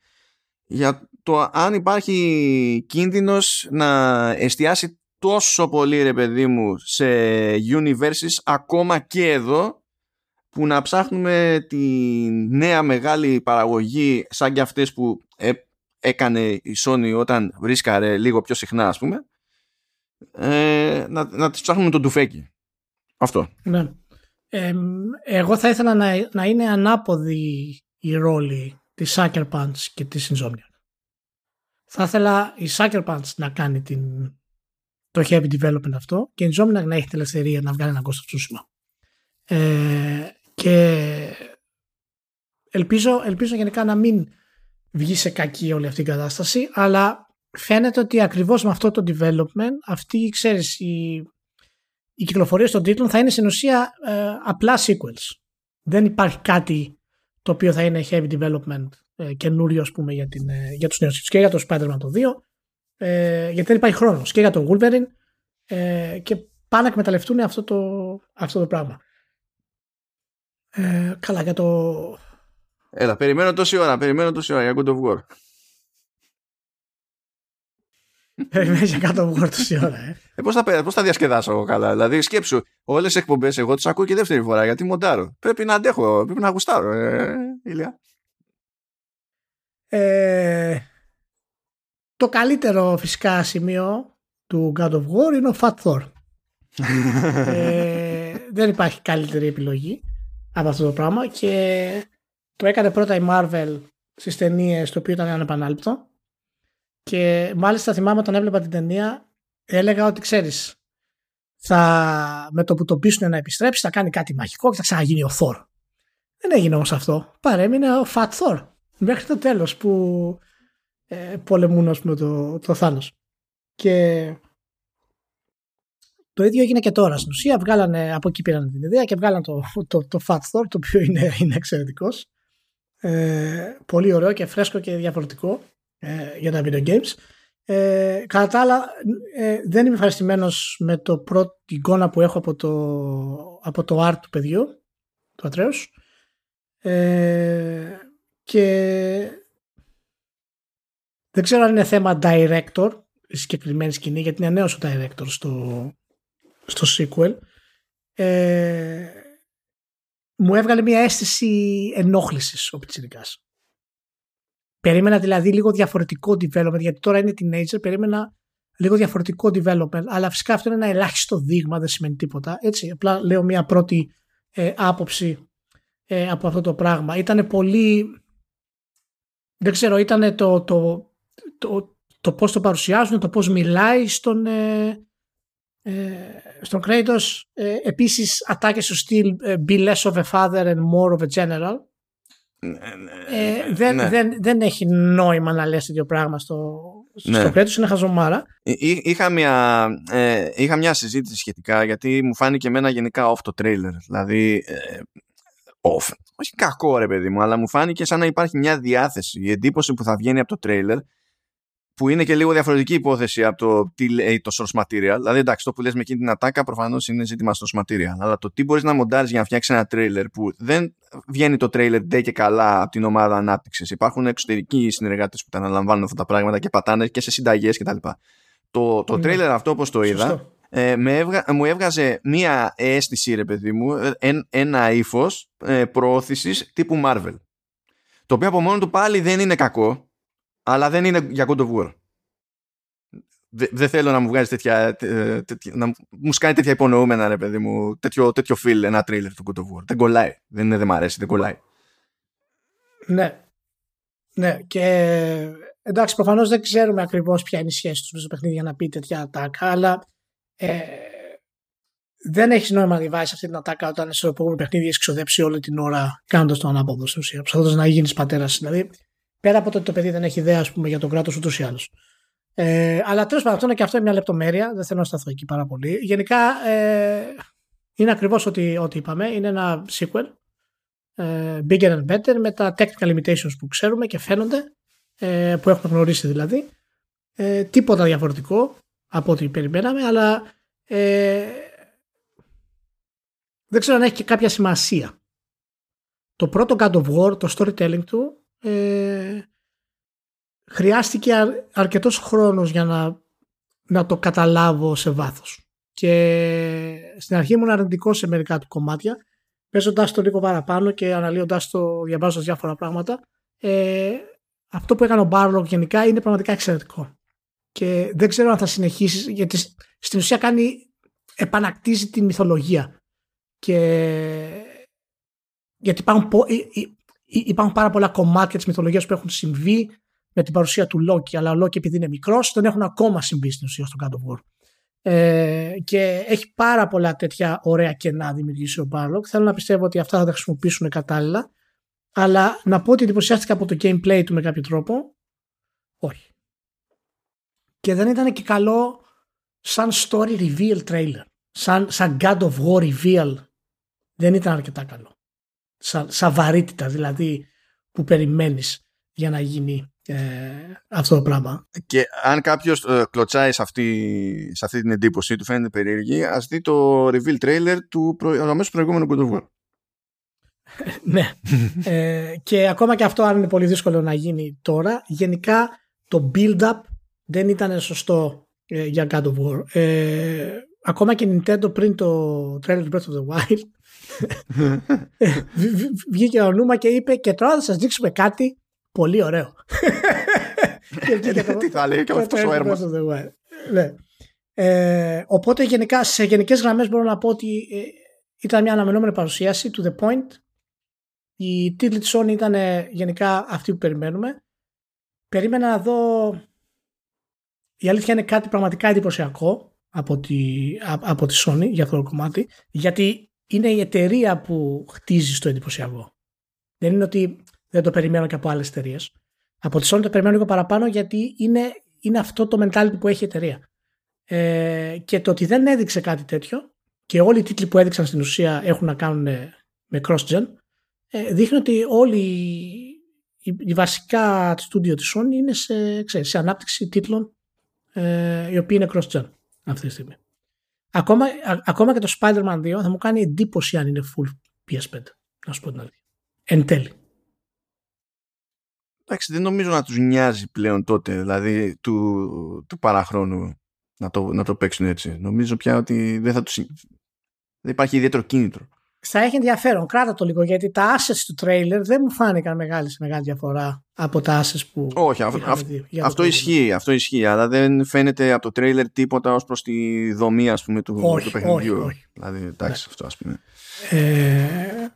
για το αν υπάρχει κίνδυνος να εστιάσει τόσο πολύ ρε παιδί μου σε universes ακόμα και εδώ που να ψάχνουμε τη νέα μεγάλη παραγωγή σαν και αυτές που ε, έκανε η Sony όταν βρίσκαρε λίγο πιο συχνά ας πούμε ε, να, να τις ψάχνουμε τον τουφέκι. Αυτό. Ναι. εγώ θα ήθελα να, να είναι ανάποδη η ρόλη τη Sucker Punch και τη Insomniac. Θα ήθελα η Sucker Punch να κάνει την, το heavy development αυτό και η Insomniac να έχει την ελευθερία να βγάλει ένα κόστος ψούσιμα. Ε, και ελπίζω, ελπίζω γενικά να μην βγει σε κακή όλη αυτή η κατάσταση αλλά φαίνεται ότι ακριβώς με αυτό το development αυτή ξέρεις η, η κυκλοφορία των τίτλων θα είναι στην ουσία ε, απλά sequels. Δεν υπάρχει κάτι το οποίο θα είναι heavy development ε, καινούριο ας πούμε για, την, ε, για τους νέους και για το Spider-Man το 2 ε, γιατί δεν υπάρχει χρόνος και για το Wolverine ε, και πάνε να εκμεταλλευτούν αυτό το, αυτό το πράγμα. Ε, καλά για το... Έλα, περιμένω τόση ώρα, περιμένω τόση ώρα για God of War. Περιμένει για κάτω από τόση ώρα, ε. ε Πώς θα, πώς θα διασκεδάσω εγώ καλά; Δηλαδή, σκέψου, όλες τις εκπομπές εγώ τις ακούω και δεύτερη φορά γιατί μοντάρω. Πρέπει να αντέχω, πρέπει να γουστάρω, ε, Ηλία. Ε, το καλύτερο φυσικά σημείο του God of War είναι ο Fat Thor. ε, δεν υπάρχει καλύτερη επιλογή από αυτό το πράγμα και το έκανε πρώτα η Marvel στις ταινίες το οποίο ήταν ανεπανάληπτο και μάλιστα θυμάμαι όταν έβλεπα την ταινία, έλεγα ότι ξέρεις, θα, με το που το πείσουν να επιστρέψει, θα κάνει κάτι μαγικό και θα ξαναγίνει ο Θόρ. Δεν έγινε όμως αυτό. Παρέμεινε ο Φατ Θόρ. Μέχρι το τέλος που ε, πολεμούν, πούμε, το, το Θάνος. Και το ίδιο έγινε και τώρα. Στην ουσία βγάλανε, από εκεί πήραν την ιδέα και βγάλανε το, το, το Fat Thor, το οποίο είναι, είναι εξαιρετικός. Ε, πολύ ωραίο και φρέσκο και διαφορετικό ε, για τα video games. Ε, κατά τα άλλα, ε, δεν είμαι ευχαριστημένος με το πρώτη εικόνα που έχω από το, από το art του παιδιού, του Ατρέους. Ε, και δεν ξέρω αν είναι θέμα director η συγκεκριμένη σκηνή, γιατί είναι νέος ο director στο, στο sequel. Ε, μου έβγαλε μια αίσθηση ενόχλησης ο Πιτσιρικάς. Περίμενα δηλαδή λίγο διαφορετικό development, γιατί τώρα είναι teenager, περίμενα λίγο διαφορετικό development, αλλά φυσικά αυτό είναι ένα ελάχιστο δείγμα, δεν σημαίνει τίποτα. Έτσι, απλά λέω μια πρώτη ε, άποψη ε, από αυτό το πράγμα. Ήταν πολύ, δεν ξέρω, ήταν το, το, το, το πώς το παρουσιάζουν, το πώς μιλάει στον, ε, ε, στον Kratos. Ε, επίσης, ατάκες στο στυλ ε, be less of a father and more of a general ναι, ναι, ε, δεν, ναι. δεν, δεν έχει νόημα να λες τέτοιο πράγμα στο, ναι. στο κρέτος, είναι χαζομάρα. είχα, μια, ε, είχα μια συζήτηση σχετικά γιατί μου φάνηκε εμένα γενικά off το trailer. Δηλαδή, ε, όχι κακό ρε παιδί μου, αλλά μου φάνηκε σαν να υπάρχει μια διάθεση. Η εντύπωση που θα βγαίνει από το τρέιλερ που είναι και λίγο διαφορετική υπόθεση από το τι λέει το source material. Δηλαδή, εντάξει, το που λες με εκείνη την ατάκα προφανώς είναι ζήτημα source material. Αλλά το τι μπορείς να μοντάρεις για να φτιάξεις ένα τρέιλερ που δεν βγαίνει το τρέιλερ ντε και καλά από την ομάδα ανάπτυξης. Υπάρχουν εξωτερικοί συνεργάτες που τα αναλαμβάνουν αυτά τα πράγματα και πατάνε και σε συνταγές κτλ. Το, το ναι. τρέιλερ αυτό, όπως το είδα, ε, με έβγα, μου έβγαζε μία αίσθηση, ρε παιδί μου, ε, ένα ύφος ε, προώθησης τύπου Marvel. Το οποίο από μόνο του πάλι δεν είναι κακό, αλλά δεν είναι για God of War. Δεν θέλω να μου βγάζει τέτοια, τέτοια, να μου σκάνει τέτοια υπονοούμενα ρε παιδί μου τέτοιο, τέτοιο feel ένα τρίλερ του God of War. Δεν κολλάει, δεν, είναι, δεν μ' αρέσει, δεν κολλάει. Ναι. Ναι και εντάξει προφανώς δεν ξέρουμε ακριβώς ποια είναι η σχέση τους με το παιχνίδι για να πει τέτοια ατάκα αλλά ε, δεν έχεις νόημα να βάζει αυτή την ατάκα όταν σε επόμενο παιχνίδι έχεις ξοδέψει όλη την ώρα κάνοντας το ανάποδο στην ουσία. Προσπαθώντα να γίνεις πατέρας δηλαδή Πέρα από το ότι το παιδί δεν έχει ιδέα ας πούμε, για τον κράτος ούτως ή άλλως. Ε, αλλά τέλος πάντων, αυτό είναι και αυτό μια λεπτομέρεια. Δεν θέλω να σταθώ εκεί πάρα πολύ. Γενικά ε, είναι ακριβώς ό,τι, ό,τι είπαμε. Είναι ένα sequel. Ε, bigger and better με τα technical limitations που ξέρουμε και φαίνονται. Ε, που έχουμε γνωρίσει δηλαδή. Ε, τίποτα διαφορετικό από ό,τι περιμέναμε, αλλά ε, δεν ξέρω αν έχει και κάποια σημασία. Το πρώτο God of War, το storytelling του, ε, χρειάστηκε αρκετός χρόνος για να, να το καταλάβω σε βάθος. Και στην αρχή ήμουν αρνητικός σε μερικά του κομμάτια, παίζοντας το λίγο παραπάνω και αναλύοντας το, διαβάζοντας διάφορα πράγματα. Ε, αυτό που έκανε ο Μπάρλοκ γενικά είναι πραγματικά εξαιρετικό. Και δεν ξέρω αν θα συνεχίσεις, γιατί στην ουσία κάνει, επανακτίζει τη μυθολογία. Και γιατί υπάρχουν, υπάρχουν πάρα πολλά κομμάτια της μυθολογίας που έχουν συμβεί με την παρουσία του Λόκη, αλλά ο Λόκη επειδή είναι μικρός, δεν έχουν ακόμα συμβεί στην ουσία στο God of War. Ε, και έχει πάρα πολλά τέτοια ωραία κενά δημιουργήσει ο Μπάρλοκ. Θέλω να πιστεύω ότι αυτά θα τα χρησιμοποιήσουν κατάλληλα. Αλλά να πω ότι εντυπωσιάστηκα από το gameplay του με κάποιο τρόπο. Όχι. Και δεν ήταν και καλό σαν story reveal trailer. Σαν, σαν God of War reveal δεν ήταν αρκετά καλό σαν, βαρύτητα δηλαδή που περιμένεις για να γίνει ε, αυτό το πράγμα. Και αν κάποιος ε, κλωτσάει σε αυτή, σε αυτή την εντύπωση, του φαίνεται περίεργη, ας δει το reveal trailer του προ, αμέσως προηγούμενου God of War. ναι. ε, και ακόμα και αυτό, αν είναι πολύ δύσκολο να γίνει τώρα, γενικά το build-up δεν ήταν σωστό ε, για God of War. Ε, ακόμα και Nintendo πριν το trailer του Breath of the Wild Βγήκε ο Νούμα και είπε και τώρα θα σας δείξουμε κάτι πολύ ωραίο. Τι θα λέει και αυτός ο έρμος. Ναι. Ε, οπότε γενικά σε γενικές γραμμές μπορώ να πω ότι ε, ήταν μια αναμενόμενη παρουσίαση to the point. Η τίτλη της Sony ήταν γενικά αυτή που περιμένουμε. Περίμενα να δω η αλήθεια είναι κάτι πραγματικά εντυπωσιακό από τη, από τη Sony για αυτό το κομμάτι γιατί είναι η εταιρεία που χτίζει το εντυπωσιακό. Δεν είναι ότι δεν το περιμένω και από άλλες εταιρείες. Από τη Sony το περιμένω λίγο παραπάνω γιατί είναι, είναι αυτό το mentality που έχει η εταιρεία. Ε, και το ότι δεν έδειξε κάτι τέτοιο και όλοι οι τίτλοι που έδειξαν στην ουσία έχουν να κάνουν με cross-gen ε, δείχνει ότι όλοι οι, οι βασικά στούντιο της Sony είναι σε, ξέρεις, σε ανάπτυξη τίτλων ε, οι οποίοι είναι cross-gen αυτή τη στιγμή. Ακόμα, ακόμα και το Spider-Man 2 θα μου κάνει εντύπωση αν είναι full PS5. Να σου πω την αλήθεια. Εν τέλει. Εντάξει, δεν νομίζω να τους νοιάζει πλέον τότε, δηλαδή του, του παραχρόνου να το, να το παίξουν έτσι. Νομίζω πια ότι δεν θα τους... Δεν υπάρχει ιδιαίτερο κίνητρο θα έχει ενδιαφέρον. Κράτα το λίγο γιατί τα assets του τρέιλερ δεν μου φάνηκαν μεγάλης, μεγάλη διαφορά από τα assets που. Όχι, αυτό ισχύει, αυτό ισχύει, αλλά δεν φαίνεται από το τρέιλερ τίποτα ως προς τη δομή ας πούμε, του, όχι, του παιχνιδιού. Όχι, όχι. Δηλαδή, εντάξει, ναι. αυτό ας πούμε. Ε,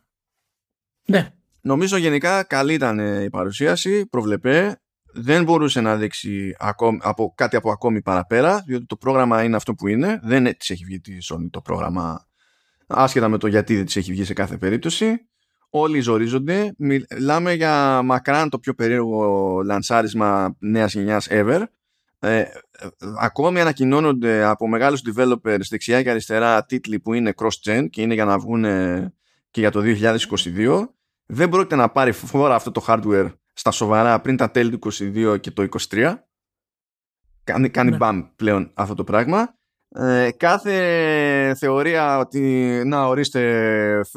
ναι. Νομίζω γενικά καλή ήταν η παρουσίαση, προβλεπέ. Δεν μπορούσε να δείξει ακόμη, από, κάτι από ακόμη παραπέρα, διότι το πρόγραμμα είναι αυτό που είναι. Δεν τη έχει βγει τη Sony το πρόγραμμα. Άσχετα με το γιατί δεν της έχει βγει σε κάθε περίπτωση. Όλοι ζορίζονται. Μιλάμε για μακράν το πιο περίεργο λανσάρισμα νέας γενιάς ever. Ε, ακόμη ανακοινώνονται από μεγάλους developers δεξιά και αριστερά τίτλοι που είναι cross-gen και είναι για να βγουν και για το 2022 δεν πρόκειται να πάρει φορά αυτό το hardware στα σοβαρά πριν τα τέλη του 2022 και το 2023 κάνει, κάνει ναι. μπαμ πλέον αυτό το πράγμα. Ε, κάθε θεωρία ότι να ορίστε,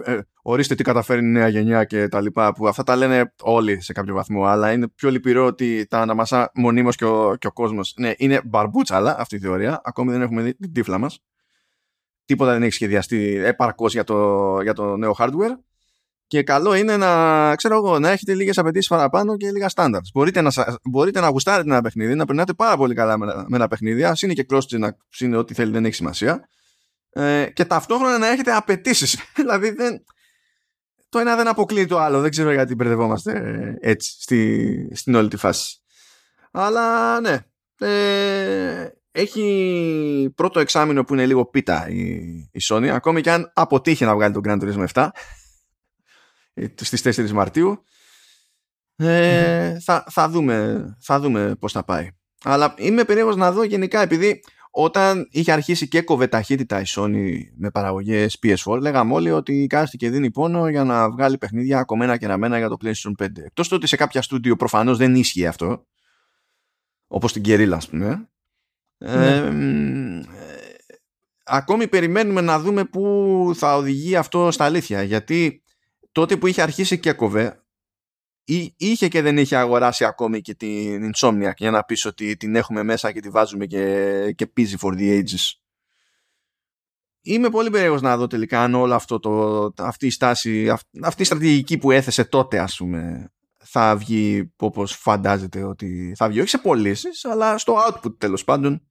ε, ορίστε τι καταφέρει η νέα γενιά και τα λοιπά που αυτά τα λένε όλοι σε κάποιο βαθμό αλλά είναι πιο λυπηρό ότι τα αναμασά μονίμως και ο, και ο κόσμος. Ναι είναι μπαρμπούτσαλα αυτή η θεωρία ακόμη δεν έχουμε δει την τύφλα μας. Τίποτα δεν έχει σχεδιαστεί επαρκώς για το, για το νέο hardware και καλό είναι να, ξέρω εγώ, να έχετε λίγες απαιτήσεις παραπάνω και λίγα standards. Μπορείτε να, μπορείτε να γουστάρετε ένα παιχνίδι, να περνάτε πάρα πολύ καλά με, με ένα παιχνίδι. Α είναι και cross να είναι ό,τι θέλει, δεν έχει σημασία. Ε, και ταυτόχρονα να έχετε απαιτήσεις. δηλαδή δεν, το ένα δεν αποκλείει το άλλο. Δεν ξέρω γιατί μπερδευόμαστε έτσι στη, στην όλη τη φάση. Αλλά ναι. Ε, έχει πρώτο εξάμεινο που είναι λίγο πίτα η, η Sony. Ακόμη και αν αποτύχει να βγάλει τον Grand Turismo 7 ε, στις 4 Μαρτίου. Ε, θα, θα, δούμε, θα δούμε πώς θα πάει. Αλλά είμαι περίεργος να δω γενικά επειδή όταν είχε αρχίσει και έκοβε ταχύτητα η Sony με παραγωγές PS4 λέγαμε όλοι ότι κάθεται και δίνει πόνο για να βγάλει παιχνίδια κομμένα και ραμμένα για το PlayStation 5 εκτός του ότι σε κάποια στούντιο προφανώς δεν ίσχυε αυτό όπως την Guerrilla ας πούμε. Ναι. ε, ακόμη περιμένουμε να δούμε πού θα οδηγεί αυτό στα αλήθεια γιατί τότε που είχε αρχίσει και έκοβε είχε και δεν είχε αγοράσει ακόμη και την Insomniac για να πεις ότι την έχουμε μέσα και τη βάζουμε και, και πίζει for the ages. Είμαι πολύ περίεργος να δω τελικά αν όλο αυτό το, αυτή η στάση, αυτή η στρατηγική που έθεσε τότε ας πούμε θα βγει όπως φαντάζεται ότι θα βγει. Όχι σε πωλήσει, αλλά στο output τέλος πάντων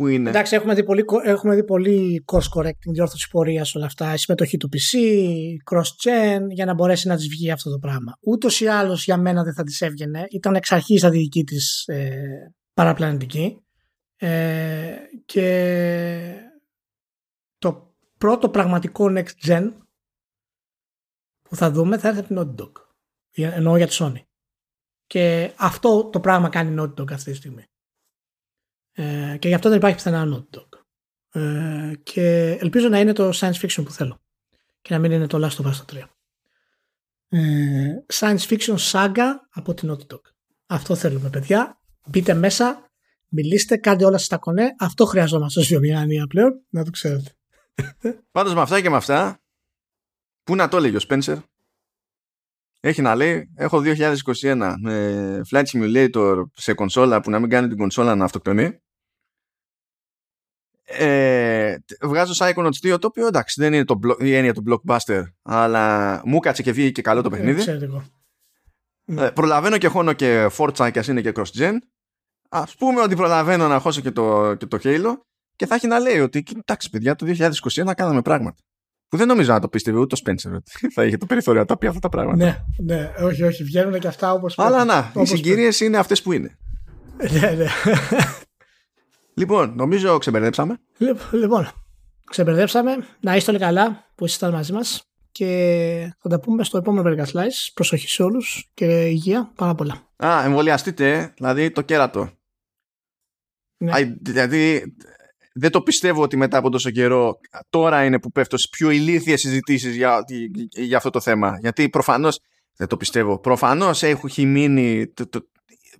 που είναι. Εντάξει, έχουμε δει πολύ, έχουμε δει πολύ course correcting, διόρθωση πορείας όλα αυτά. Η συμμετοχή του PC, cross-gen, για να μπορέσει να της βγει αυτό το πράγμα. Ούτως ή άλλως για μένα δεν θα της έβγαινε. Ήταν εξ αρχής δική της ε, παραπλανητική. Ε, και το πρώτο πραγματικό next gen που θα δούμε θα έρθει από την Naughty Dog. Εννοώ για τη Sony. Και αυτό το πράγμα κάνει Naughty Dog αυτή τη στιγμή. Ε, και γι' αυτό δεν υπάρχει πιθανά Naughty Dog. Ε, και ελπίζω να είναι το science fiction που θέλω. Και να μην είναι το Last of Us 3. Ε, science fiction saga από την Naughty Dog. Αυτό θέλουμε παιδιά. Μπείτε μέσα, μιλήστε, κάντε όλα στα κονέ. Αυτό χρειαζόμαστε ως βιομηχανία πλέον, να το ξέρετε. Πάντως με αυτά και με αυτά, πού να το έλεγε ο Spencer, έχει να λέει, έχω 2021 με Flight Simulator σε κονσόλα που να μην κάνει την κονσόλα να αυτοκτονεί. Ε, βγάζω Psychonauts 2 το οποίο εντάξει δεν είναι το, η έννοια του blockbuster αλλά μου κάτσε και βγήκε και καλό το ε, παιχνίδι. Ε, προλαβαίνω και χώνω και Forza και ας είναι και cross-gen. Ας πούμε ότι προλαβαίνω να χώσω και το, και το Halo και θα έχει να λέει ότι εντάξει παιδιά το 2021 κάναμε πράγματα. Που δεν νομίζω να το πίστευε ούτε ο Σπένσερ ότι θα είχε το περιθώριο να τα πει αυτά τα πράγματα. Ναι, ναι, όχι, όχι. Βγαίνουν και αυτά όπως. Αλλά να, οι συγκυρίες είναι αυτές που είναι. ναι, ναι. Λοιπόν, νομίζω ξεμπερδέψαμε. Λοιπόν, ξεμπερδέψαμε. Να είστε όλοι καλά που ήσασταν μαζί μας. Και θα τα πούμε στο επόμενο Vegas Slice. Προσοχή σε όλους και υγεία πάρα πολλά. Α, εμβολιαστείτε, δηλαδή το κέρατο. Ναι. Α, δηλαδή δεν το πιστεύω ότι μετά από τόσο καιρό τώρα είναι που πέφτω σε πιο ηλίθιες συζητήσεις για, για αυτό το θέμα. Γιατί προφανώς. Δεν το πιστεύω. Προφανώς έχει μείνει το, το,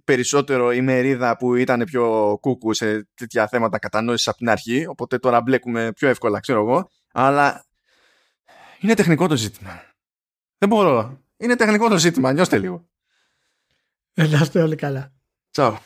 περισσότερο η μερίδα που ήταν πιο κούκου σε τέτοια θέματα κατανόησης από την αρχή. Οπότε τώρα μπλέκουμε πιο εύκολα, ξέρω εγώ. Αλλά είναι τεχνικό το ζήτημα. Δεν μπορώ. Είναι τεχνικό το ζήτημα. Νιώστε λίγο. Ελάστε όλοι καλά. Τσαου.